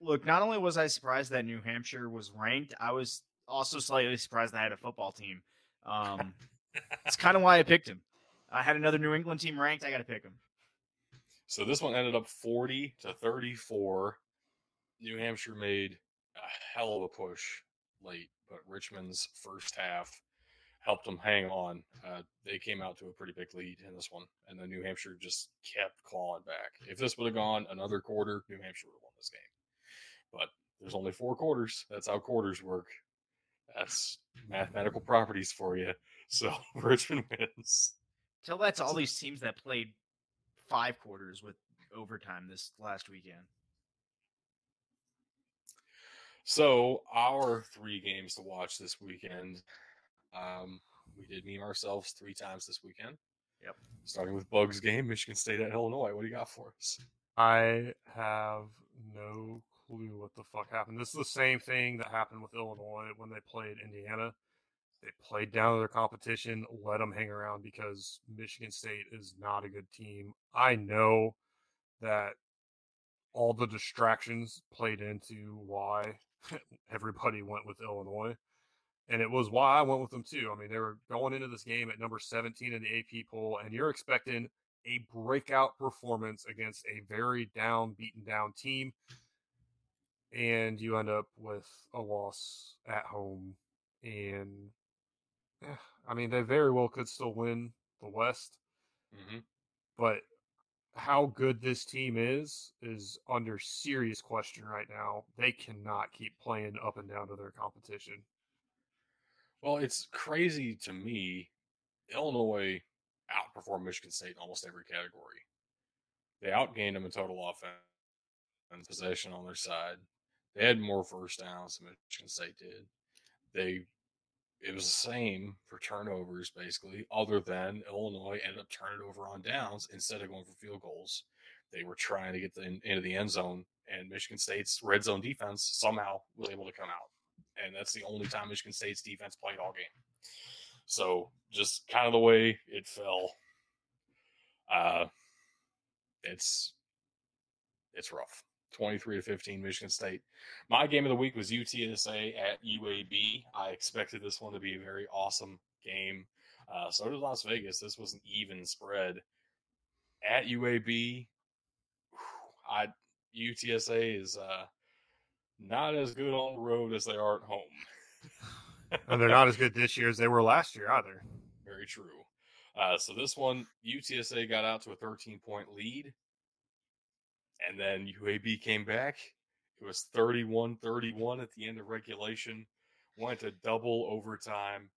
Look, not only was I surprised that New Hampshire was ranked, I was also slightly surprised I had a football team. Um, it's kind of why I picked him. I had another New England team ranked. I got to pick him. So this one ended up 40 to 34. New Hampshire made a hell of a push late, but Richmond's first half helped them hang on. Uh, they came out to a pretty big lead in this one, and then New Hampshire just kept clawing back. If this would have gone another quarter, New Hampshire would have won this game. But there's only four quarters. That's how quarters work. That's mathematical properties for you. So Richmond wins. Tell that to all these teams that played five quarters with overtime this last weekend. So our three games to watch this weekend. Um, we did meme ourselves three times this weekend. Yep. Starting with Bugs game, Michigan State at Illinois. What do you got for us? I have no clue what the fuck happened. This is the same thing that happened with Illinois when they played Indiana. They played down to their competition, let them hang around because Michigan State is not a good team. I know that all the distractions played into why everybody went with Illinois. And it was why I went with them too. I mean, they were going into this game at number 17 in the AP poll, and you're expecting a breakout performance against a very down, beaten down team, and you end up with a loss at home. And eh, I mean, they very well could still win the West, Mm-hmm. but how good this team is is under serious question right now. They cannot keep playing up and down to their competition. Well, it's crazy to me. Illinois outperformed Michigan State in almost every category. They outgained them in total offense and possession on their side. They had more first downs than Michigan State did. They it was the same for turnovers basically, other than Illinois ended up turning over on downs instead of going for field goals. They were trying to get the, into the end zone, and Michigan State's red zone defense somehow was able to come out, and that's the only time Michigan State's defense played all game. So just kind of the way it fell. Uh, it's it's rough. 23 to 15 Michigan State. My game of the week was UTSA at UAB. I expected this one to be a very awesome game. Uh, so did Las Vegas. This was an even spread. At UAB, I UTSA is uh, not as good on the road as they are at home. and they're not as good this year as they were last year either. Very true. Uh, so this one, UTSA got out to a 13 point lead. And then UAB came back. It was 31 31 at the end of regulation. Went to double overtime.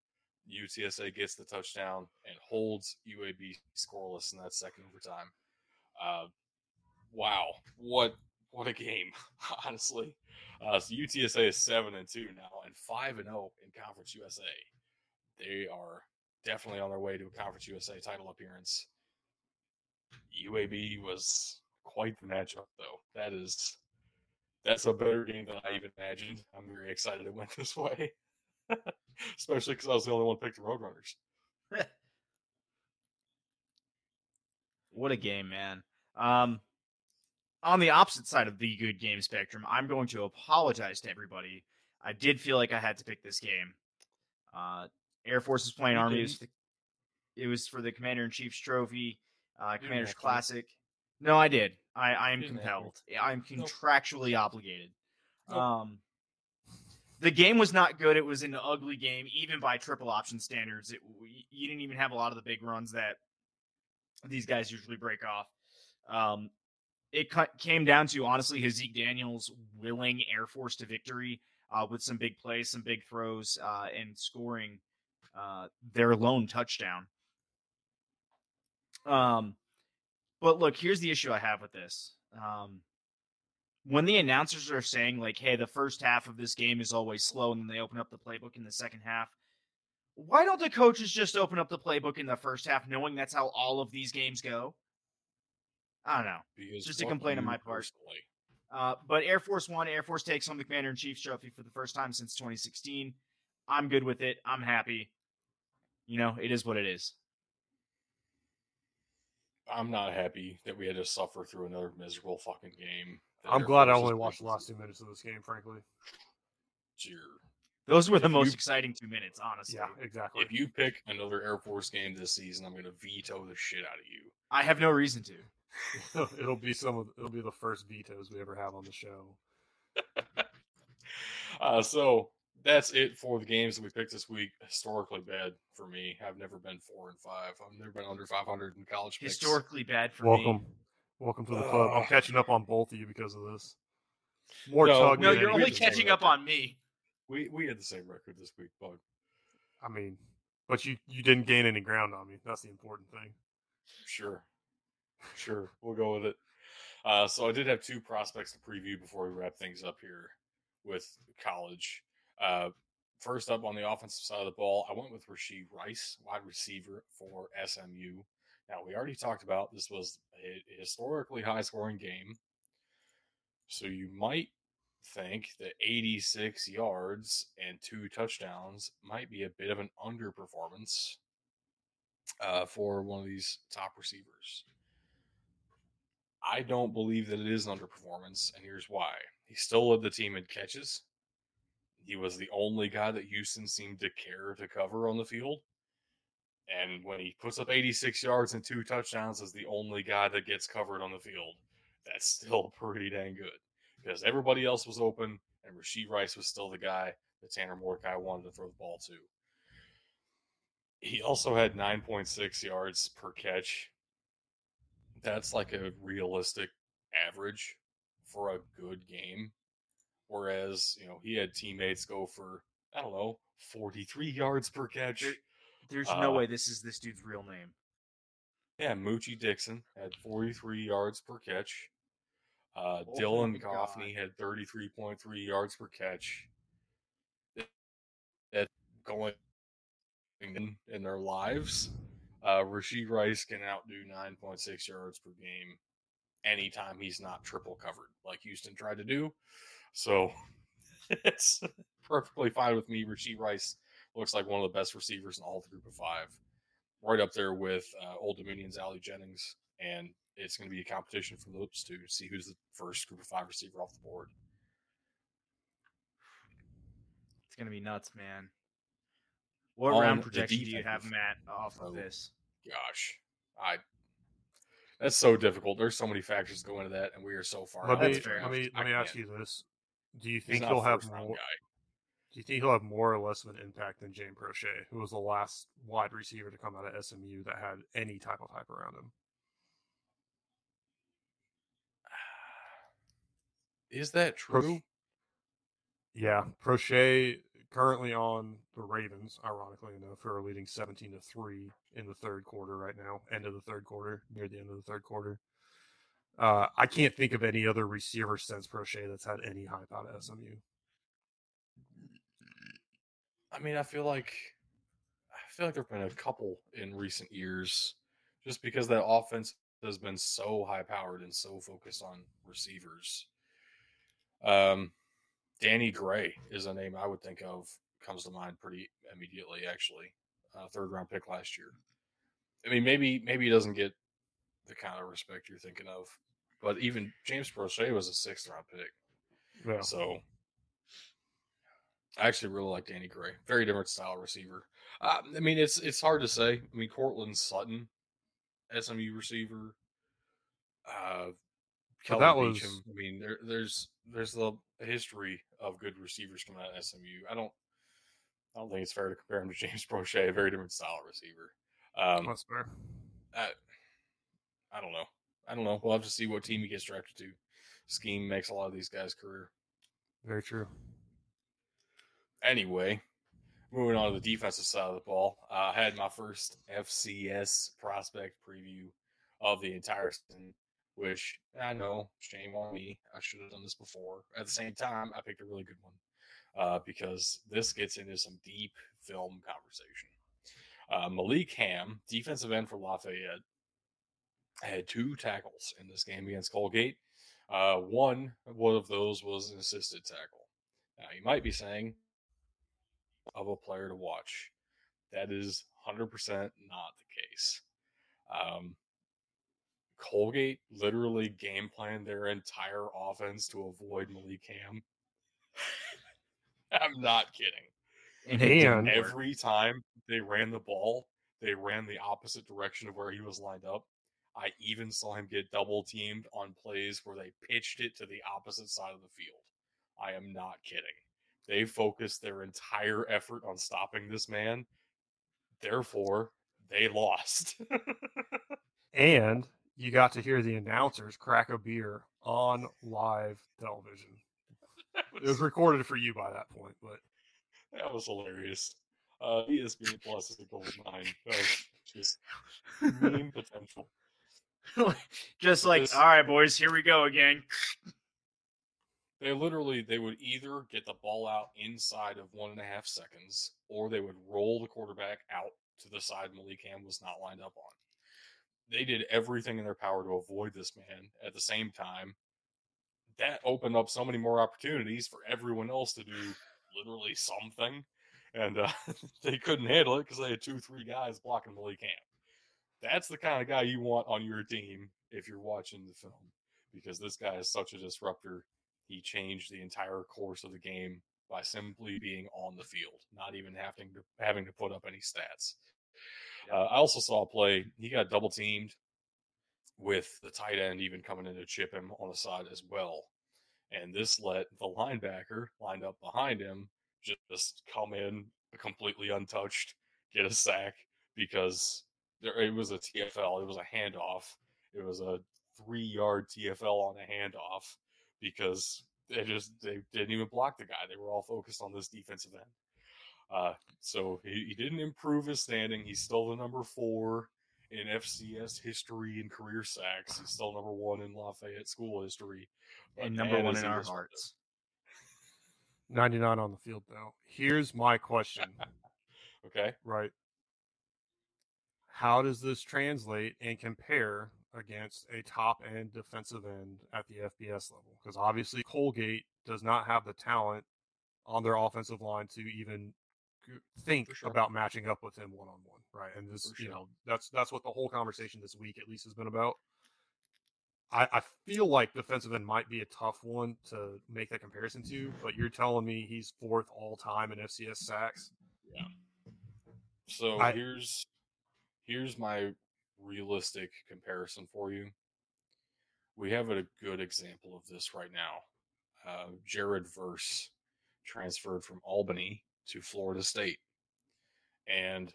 UTSA gets the touchdown and holds UAB scoreless in that second overtime. Uh, wow, what what a game! Honestly, uh, so UTSA is seven and two now and five and zero in Conference USA. They are definitely on their way to a Conference USA title appearance. UAB was quite the matchup, though. That is that's a better game than I even imagined. I'm very excited it went this way, especially because I was the only one picked the Roadrunners. what a game, man! Um, on the opposite side of the good game spectrum, I'm going to apologize to everybody. I did feel like I had to pick this game. Uh, Air Force is playing Army. It was, the, it was, for the Commander in Chief's Trophy, uh, Commander's Classic. No, I did. I, I am compelled. I'm contractually nope. obligated. Nope. Um, the game was not good. It was an ugly game, even by triple option standards. It, you didn't even have a lot of the big runs that these guys usually break off. Um, it came down to honestly Haaziq Daniels willing Air Force to victory uh, with some big plays, some big throws, uh, and scoring uh, their lone touchdown. Um, but look, here's the issue I have with this. Um, when the announcers are saying like, "Hey, the first half of this game is always slow," and then they open up the playbook in the second half, why don't the coaches just open up the playbook in the first half, knowing that's how all of these games go? I don't know. Because just a complaint on my part. Uh, but Air Force One, Air Force takes home the Commander in Chief's trophy for the first time since 2016. I'm good with it. I'm happy. You know, it is what it is. I'm not happy that we had to suffer through another miserable fucking game. I'm glad I only watched the last two minutes of this game, frankly. Cheer. Those were the if most you, exciting two minutes, honestly. Yeah, exactly. If you pick another Air Force game this season, I'm going to veto the shit out of you. I have no reason to. It'll be some of it'll be the first vetoes we ever have on the show. uh, so that's it for the games that we picked this week. Historically bad for me. I've never been four and five. I've never been under 500 in college. Picks. Historically bad for Welcome. me. Welcome Welcome to the club. I'm catching up on both of you because of this. More no. No, you're only catching up on me. We we had the same record this week, bud. I mean, but you you didn't gain any ground on me. That's the important thing. Sure, sure. We'll go with it. Uh, so I did have two prospects to preview before we wrap things up here with college. Uh, first up on the offensive side of the ball, I went with Rashee Rice, wide receiver for SMU. Now, we already talked about this was a historically high scoring game. So you might think that 86 yards and two touchdowns might be a bit of an underperformance uh, for one of these top receivers. I don't believe that it is an underperformance, and here's why. He still led the team in catches. He was the only guy that Houston seemed to care to cover on the field. And when he puts up 86 yards and two touchdowns as the only guy that gets covered on the field, that's still pretty dang good. Because everybody else was open, and Rashee Rice was still the guy that Tanner Mordecai wanted to throw the ball to. He also had 9.6 yards per catch. That's like a realistic average for a good game. Whereas, you know, he had teammates go for, I don't know, 43 yards per catch. There, there's uh, no way this is this dude's real name. Yeah, Moochie Dixon had 43 yards per catch. Uh, Oh Dylan Goffney had 33.3 yards per catch. That going in, in their lives. Uh, Rashee Rice can outdo 9.6 yards per game anytime he's not triple covered, like Houston tried to do. So it's perfectly fine with me. Rashee Rice looks like one of the best receivers in all the group of five. Right up there with uh, Old Dominion's Ali Jennings. And it's going to be a competition for those two to see who's the first group of five receiver off the board. It's gonna be nuts, man. What round projection do you have Matt off of Oh. this? Gosh, I. That's so difficult. There's so many factors that go into that, and we are so far. Let me of That's the fair let me let me ask you this: Do you think he'll have more? guy. Do you think he'll have more or less of an impact than James Proche, who was the last wide receiver to come out of SMU that had any type of hype around him? Is that Pro- true? Yeah, Proche currently on the Ravens, ironically enough, who are leading 17 to 3 in the third quarter right now, end of the third quarter, near the end of the third quarter. Uh, I can't think of any other receiver since Proche that's had any hype out of SMU. I mean, I feel like I feel like there've been a couple in recent years, just because that offense has been so high powered and so focused on receivers. Um, Danny Gray is a name I would think of comes to mind pretty immediately. Actually, uh, third round pick last year. I mean, maybe maybe he doesn't get the kind of respect you're thinking of, but even James Proche was a sixth round pick. Yeah. So I actually really like Danny Gray. Very different style receiver. Uh, I mean, it's it's hard to say. I mean, Courtland Sutton, SMU receiver. Uh, Kelvin that was- Beachum. I mean, there, there's there's the history of good receivers coming out of SMU. I don't I don't think it's fair to compare him to James Proche, a very different style of receiver. Um, That's fair. I, I don't know. I don't know. We'll have to see what team he gets drafted to. Scheme makes a lot of these guys' career. Very true. Anyway, moving on to the defensive side of the ball, uh, I had my first FCS prospect preview of the entire season, which I know, shame on me. I should have done this before. At the same time, I picked a really good one uh, because this gets into some deep film conversation. Uh, Malik Hamm, defensive end for Lafayette, had two tackles in this game against Colgate. Uh, one, one of those was an assisted tackle. Now, you might be saying, of a player to watch. That is 100% not the case. Um, Colgate literally game planned their entire offense to avoid Malik Hamm. I'm not kidding. And it didn't work. Every time they ran the ball, they ran the opposite direction of where he was lined up. I even saw him get double teamed on plays where they pitched it to the opposite side of the field. I am not kidding. They focused their entire effort on stopping this man. Therefore, they lost. And you got to hear the announcers crack a beer on live television. It was recorded for you by that point, but that was hilarious. Uh, ESPN Plus is a gold mine. That was just meme potential. Just like, This- all right, boys, here we go again. They literally they would either get the ball out inside of one and a half seconds, or they would roll the quarterback out to the side Malik Hamm was not lined up on. They did everything in their power to avoid this man. At the same time, that opened up so many more opportunities for everyone else to do literally something, and uh, they couldn't handle it because they had two, three guys blocking Malik Hamm. That's the kind of guy you want on your team if you're watching the film, because this guy is such a disruptor he changed the entire course of the game by simply being on the field, not even having to having to put up any stats. Uh, I also saw a play; he got double teamed with the tight end even coming in to chip him on the side as well, and this let the linebacker lined up behind him just come in completely untouched, get a sack because there it was a TFL, it was a handoff, it was a three yard TFL on a handoff because they just they didn't even block the guy. They were all focused on this defensive end. Uh, so he, he didn't improve his standing. He's still the number four in FCS history and career sacks. He's still number one in Lafayette school history. but and number one in our disruptive. hearts. 99 on the field though. Here's my question, Okay. right? How does this translate and compare against a top end defensive end at the FBS level? Because obviously Colgate does not have the talent on their offensive line to even g- think sure. about matching up with him one on one, right? And this, For you know, that's that's what the whole conversation this week at least has been about. I, I feel like defensive end might be a tough one to make that comparison to, but you're telling me he's fourth all time in FCS sacks. Yeah. So I- here's here's my realistic comparison for you. We have a good example of this right now. Uh, Jared Verse transferred from Albany to Florida State, and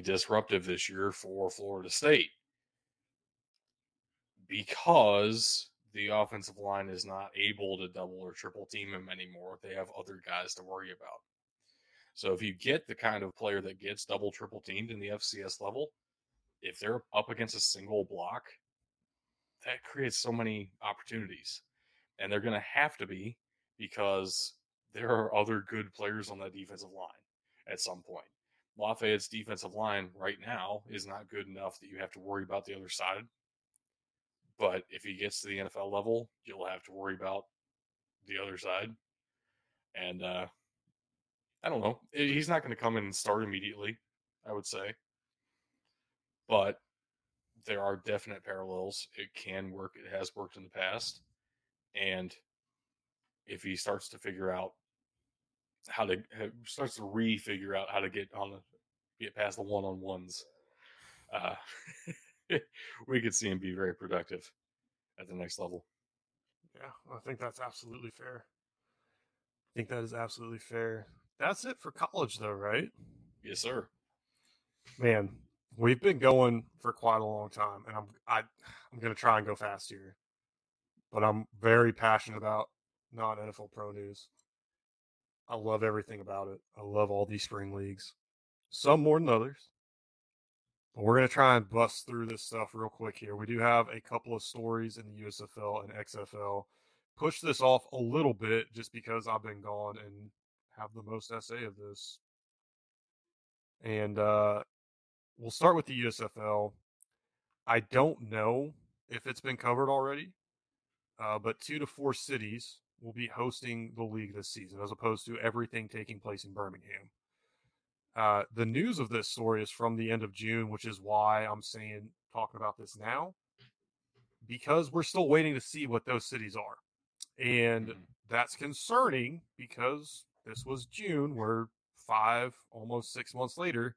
disruptive this year for Florida State because the offensive line is not able to double or triple team him anymore. They have other guys to worry about. So if you get the kind of player that gets double triple teamed in the FCS level, if they're up against a single block, that creates so many opportunities. And they're going to have to be because there are other good players on that defensive line at some point. Lafayette's defensive line right now is not good enough that you have to worry about the other side. But if he gets to the NFL level, you'll have to worry about the other side. And uh, I don't know. He's not going to come in and start immediately, I would say. But there are definite parallels. It can work. It has worked in the past. And if he starts to figure out how to ha- starts to re-figure out how to get on the get past the one-on-ones, uh, we could see him be very productive at the next level. Yeah, I think that's absolutely fair. I think that is absolutely fair. That's it for college, though, right? Yes, sir. Man, we've been going for quite a long time, and I'm I I'm gonna try and go fast here, but I'm very passionate about non NFL pro news. I love everything about it. I love all these spring leagues, some more than others. But we're gonna try and bust through this stuff real quick here. We do have a couple of stories in the USFL and XFL. Push this off a little bit just because I've been gone and have the most essay of this. And uh we'll start with the USFL. I don't know if it's been covered already, uh, but two to four cities will be hosting the league this season, as opposed to everything taking place in Birmingham. Uh, the news of this story is from the end of June, which is why I'm saying talking about this now, because we're still waiting to see what those cities are, and Mhm. that's concerning because this was June. We're five, almost six months later,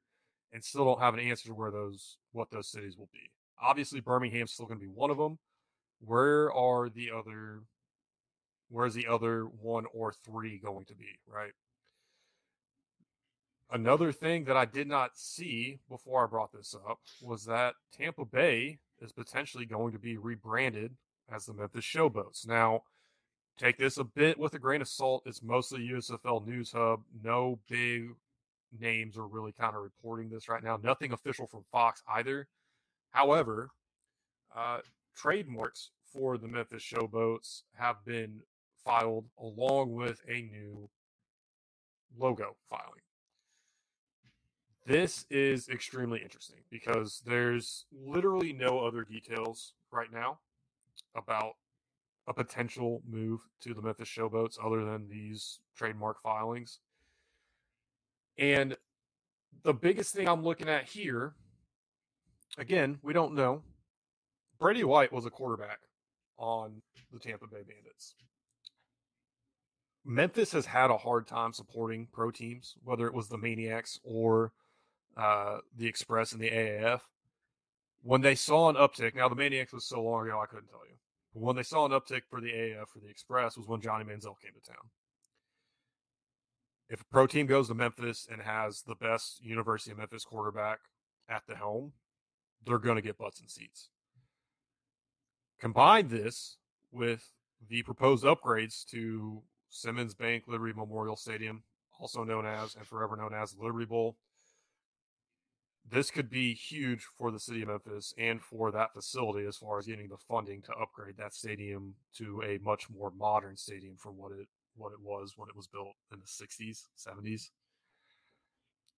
and still don't have an answer to where those what those cities will be. Obviously, Birmingham's still going to be one of them. Where are the other? Where's the other one or three going to be? Right. Another thing that I did not see before I brought this up was that Tampa Bay is potentially going to be rebranded as the Memphis Showboats. Now, take this a bit with a grain of salt. It's mostly USFL News Hub. No big names are really kind of reporting this right now. Nothing official from Fox either. However, uh, trademarks for the Memphis Showboats have been filed along with a new logo filing. This is extremely interesting because there's literally no other details right now about a potential move to the Memphis Showboats other than these trademark filings. And the biggest thing I'm looking at here, again, we don't know. Brady White was a quarterback on the Tampa Bay Bandits. Memphis has had a hard time supporting pro teams, whether it was the Maniacs or uh, the Express and the AAF. When they saw an uptick, now the Maniacs was so long ago I couldn't tell you. But when they saw an uptick for the AAF for the Express was when Johnny Manziel came to town. If a pro team goes to Memphis and has the best University of Memphis quarterback at the helm, they're going to get butts and seats. Combine this with the proposed upgrades to Simmons Bank Liberty Memorial Stadium, also known as and forever known as Liberty Bowl. this could be huge for the city of Memphis and for that facility as far as getting the funding to upgrade that stadium to a much more modern stadium from what it what it was when it was built in the 60s, 70s.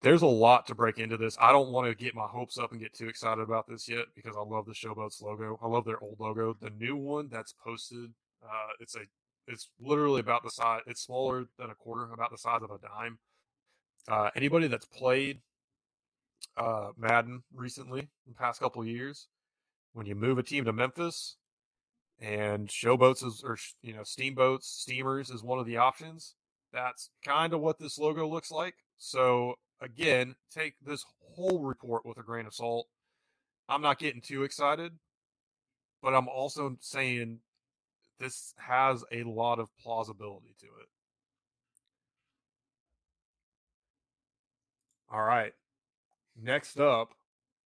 There's a lot to break into this. I don't want to get my hopes up and get too excited about this yet because I love the Showboats logo. I love their old logo. The new one that's posted, uh, it's a it's literally about the size. It's smaller than a quarter, about the size of a dime. Uh, anybody that's played uh, Madden recently, in the past couple years, when you move a team to Memphis, and showboats is, or you know, steamboats, steamers is one of the options. That's kind of what this logo looks like. So again, take this whole report with a grain of salt. I'm not getting too excited, but I'm also saying this has a lot of plausibility to it. All right. Next up,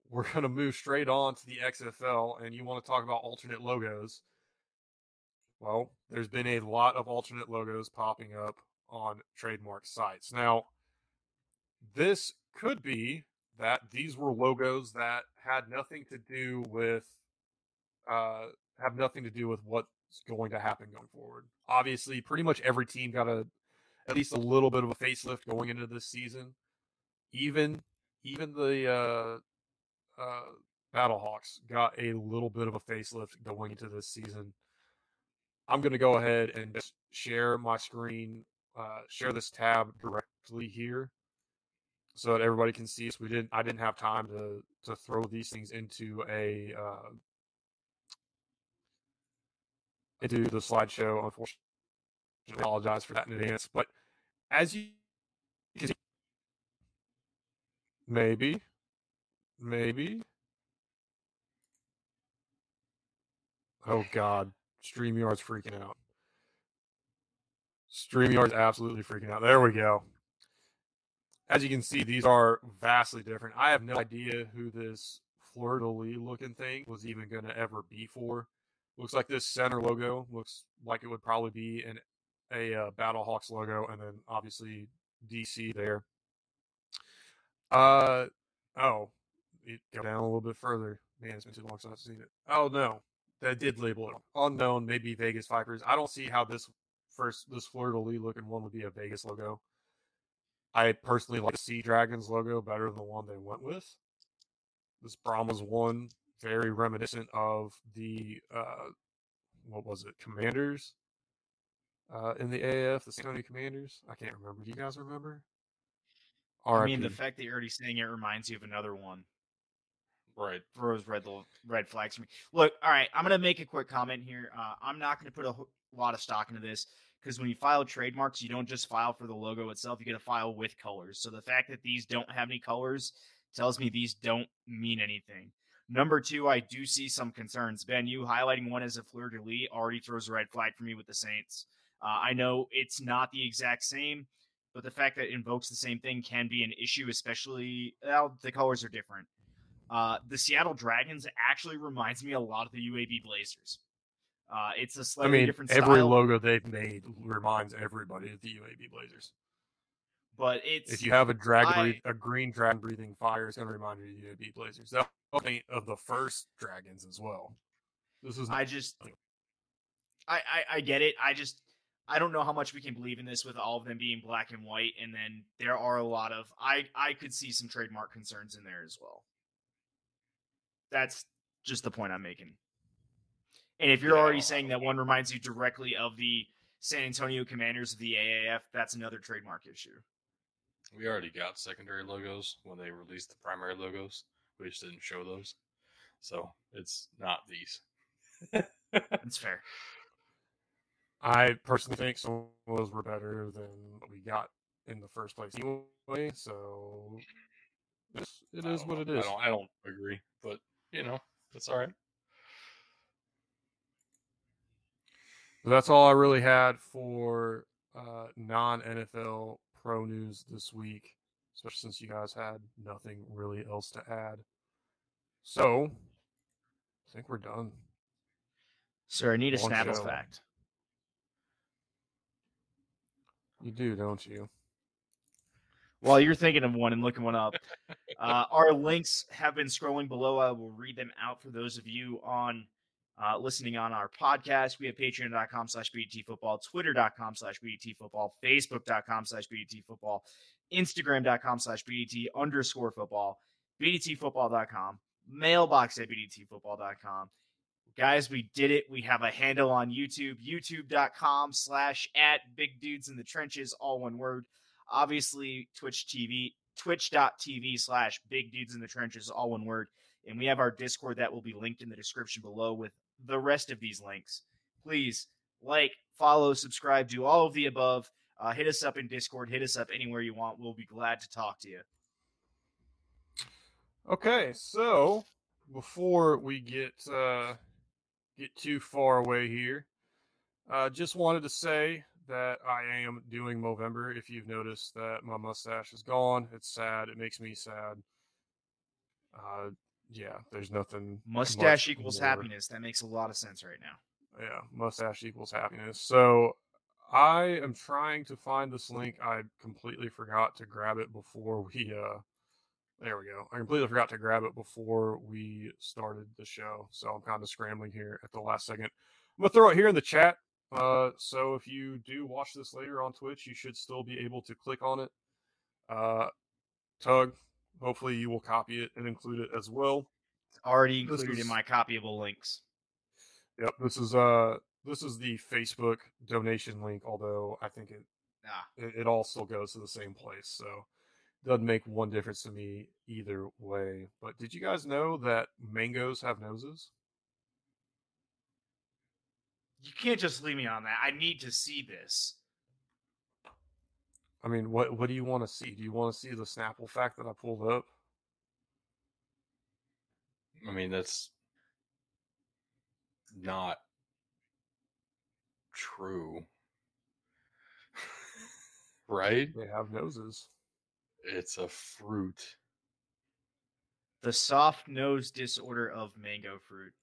we're going to move straight on to the XFL, and you want to talk about alternate logos. Well, there's been a lot of alternate logos popping up on trademark sites. Now, this could be that these were logos that had nothing to do with, uh, have nothing to do with what's going to happen going forward. Obviously, pretty much every team got a at least a little bit of a facelift going into this season. Even even the uh, uh, Battlehawks got a little bit of a facelift going into this season. I'm going to go ahead and just share my screen, uh, share this tab directly here, so that everybody can see. So we didn't, I didn't have time to to throw these things into a uh, into the slideshow. Unfortunately, I apologize for that in advance. But as you can see, maybe, maybe. Oh God, StreamYard's freaking out. StreamYard's absolutely freaking out. There we go. As you can see, these are vastly different. I have no idea who this fleur de lis looking thing was even going to ever be for. Looks like this center logo looks like it would probably be an a uh, Battlehawks logo, and then obviously DC there. Uh oh, go down a little bit further. Man, it's been too long since I've seen it. Oh no, that did label it unknown. Maybe Vegas Vipers. I don't see how this first this de lis looking one would be a Vegas logo. I personally like the Sea Dragons logo better than the one they went with. This Brahmas one, very reminiscent of the uh, what was it, Commanders uh, in the AF, the Sony Commanders. I can't remember. Do you guys remember? I mean, the fact that you're already saying it reminds you of another one. Right. Throws red red flags for me. Look, all right, I'm gonna make a quick comment here. Uh, I'm not gonna put a lot of stock into this because when you file trademarks, you don't just file for the logo itself. You get a file with colors. So the fact that these don't have any colors tells me these don't mean anything. Number two, I do see some concerns. Ben, you highlighting one as a fleur de lis already throws a red flag for me with the Saints. Uh, I know it's not the exact same, but the fact that it invokes the same thing can be an issue, especially well, the colors are different. Uh, the Seattle Dragons actually reminds me a lot of the UAB Blazers. Uh, it's a slightly different. I mean, different every logo they've made reminds everybody of the UAB Blazers. But it's If you have a dragon, I- breath- a green dragon breathing fire, it's going to remind you of the UAB Blazers. That paint of the first dragons as well. This is I just, I, I, I get it. I just, I don't know how much we can believe in this with all of them being black and white, and then there are a lot of, I, I could see some trademark concerns in there as well. That's just the point I'm making. And if you're Yeah. already saying that one reminds you directly of the San Antonio Commanders of the AAF, that's another trademark issue. We already got secondary logos when they released the primary logos. We just didn't show those. So it's not these. That's fair. I personally think some of those were better than what we got in the first place anyway. So it's, it I is don't what it know. is. I don't, I don't agree, but you know, that's all right. That's all I really had for uh, non NFL pro news this week, especially since you guys had nothing really else to add. So, I think we're done. Sir, I need a One show. fact. You do, don't you? While you're thinking of one and looking one up, uh, our links have been scrolling below. I will read them out for those of you on uh, listening on our podcast. We have patreon.com slash football, twitter.com slash football, facebook.com slash football, instagram.com slash BDT underscore football, BDTfootball.com, mailbox at BDTfootball.com. Guys, we did it. We have a handle on YouTube, youtube.com slash at big dudes in the trenches, all one word. Obviously, Twitch TV, twitch.tv slash big dudes in the trenches, all one word. And we have our Discord that will be linked in the description below with the rest of these links. Please like, follow, subscribe, do all of the above. Uh, hit us up in Discord, hit us up anywhere you want. We'll be glad to talk to you. Okay, so before we get uh, get too far away here, uh, just wanted to say that I am doing Movember. If you've noticed that my mustache is gone, it's sad. It makes me sad. Uh, yeah, there's nothing. Mustache equals more- happiness. That makes a lot of sense right now. Yeah, mustache equals happiness. So I am trying to find this link. I completely forgot to grab it before we uh there we go. I completely forgot to grab it before we started the show. So I'm kind of scrambling here at the last second. I'm gonna throw it here in the chat. Uh so if you do watch this later on Twitch, you should still be able to click on it. Uh Tug, hopefully you will copy it and include it as well. It's already This included is- in my copyable links. Yep, this is uh this is the Facebook donation link, although I think it Ah, it, it all still goes to the same place, so doesn't make one difference to me either way. But did you guys know that mangoes have noses? you can't just leave me on that. I need to see this. I mean, what what do you want to see? Do you want to see the Snapple fact that I pulled up? I mean, that's not true. right? They have noses. It's a fruit. The soft nose disorder of mango fruit.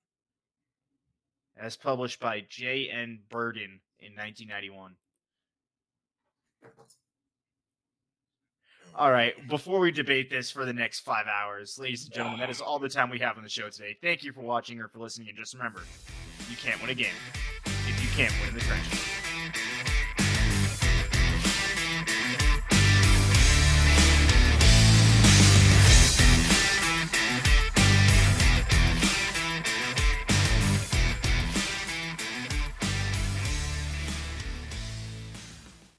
As published by J. N. Burden in 1991. All right, before we debate this for the next five hours, ladies and gentlemen, that is all the time we have on the show today. Thank you for watching or for listening, and just remember, you can't win a game if you can't win in the trenches.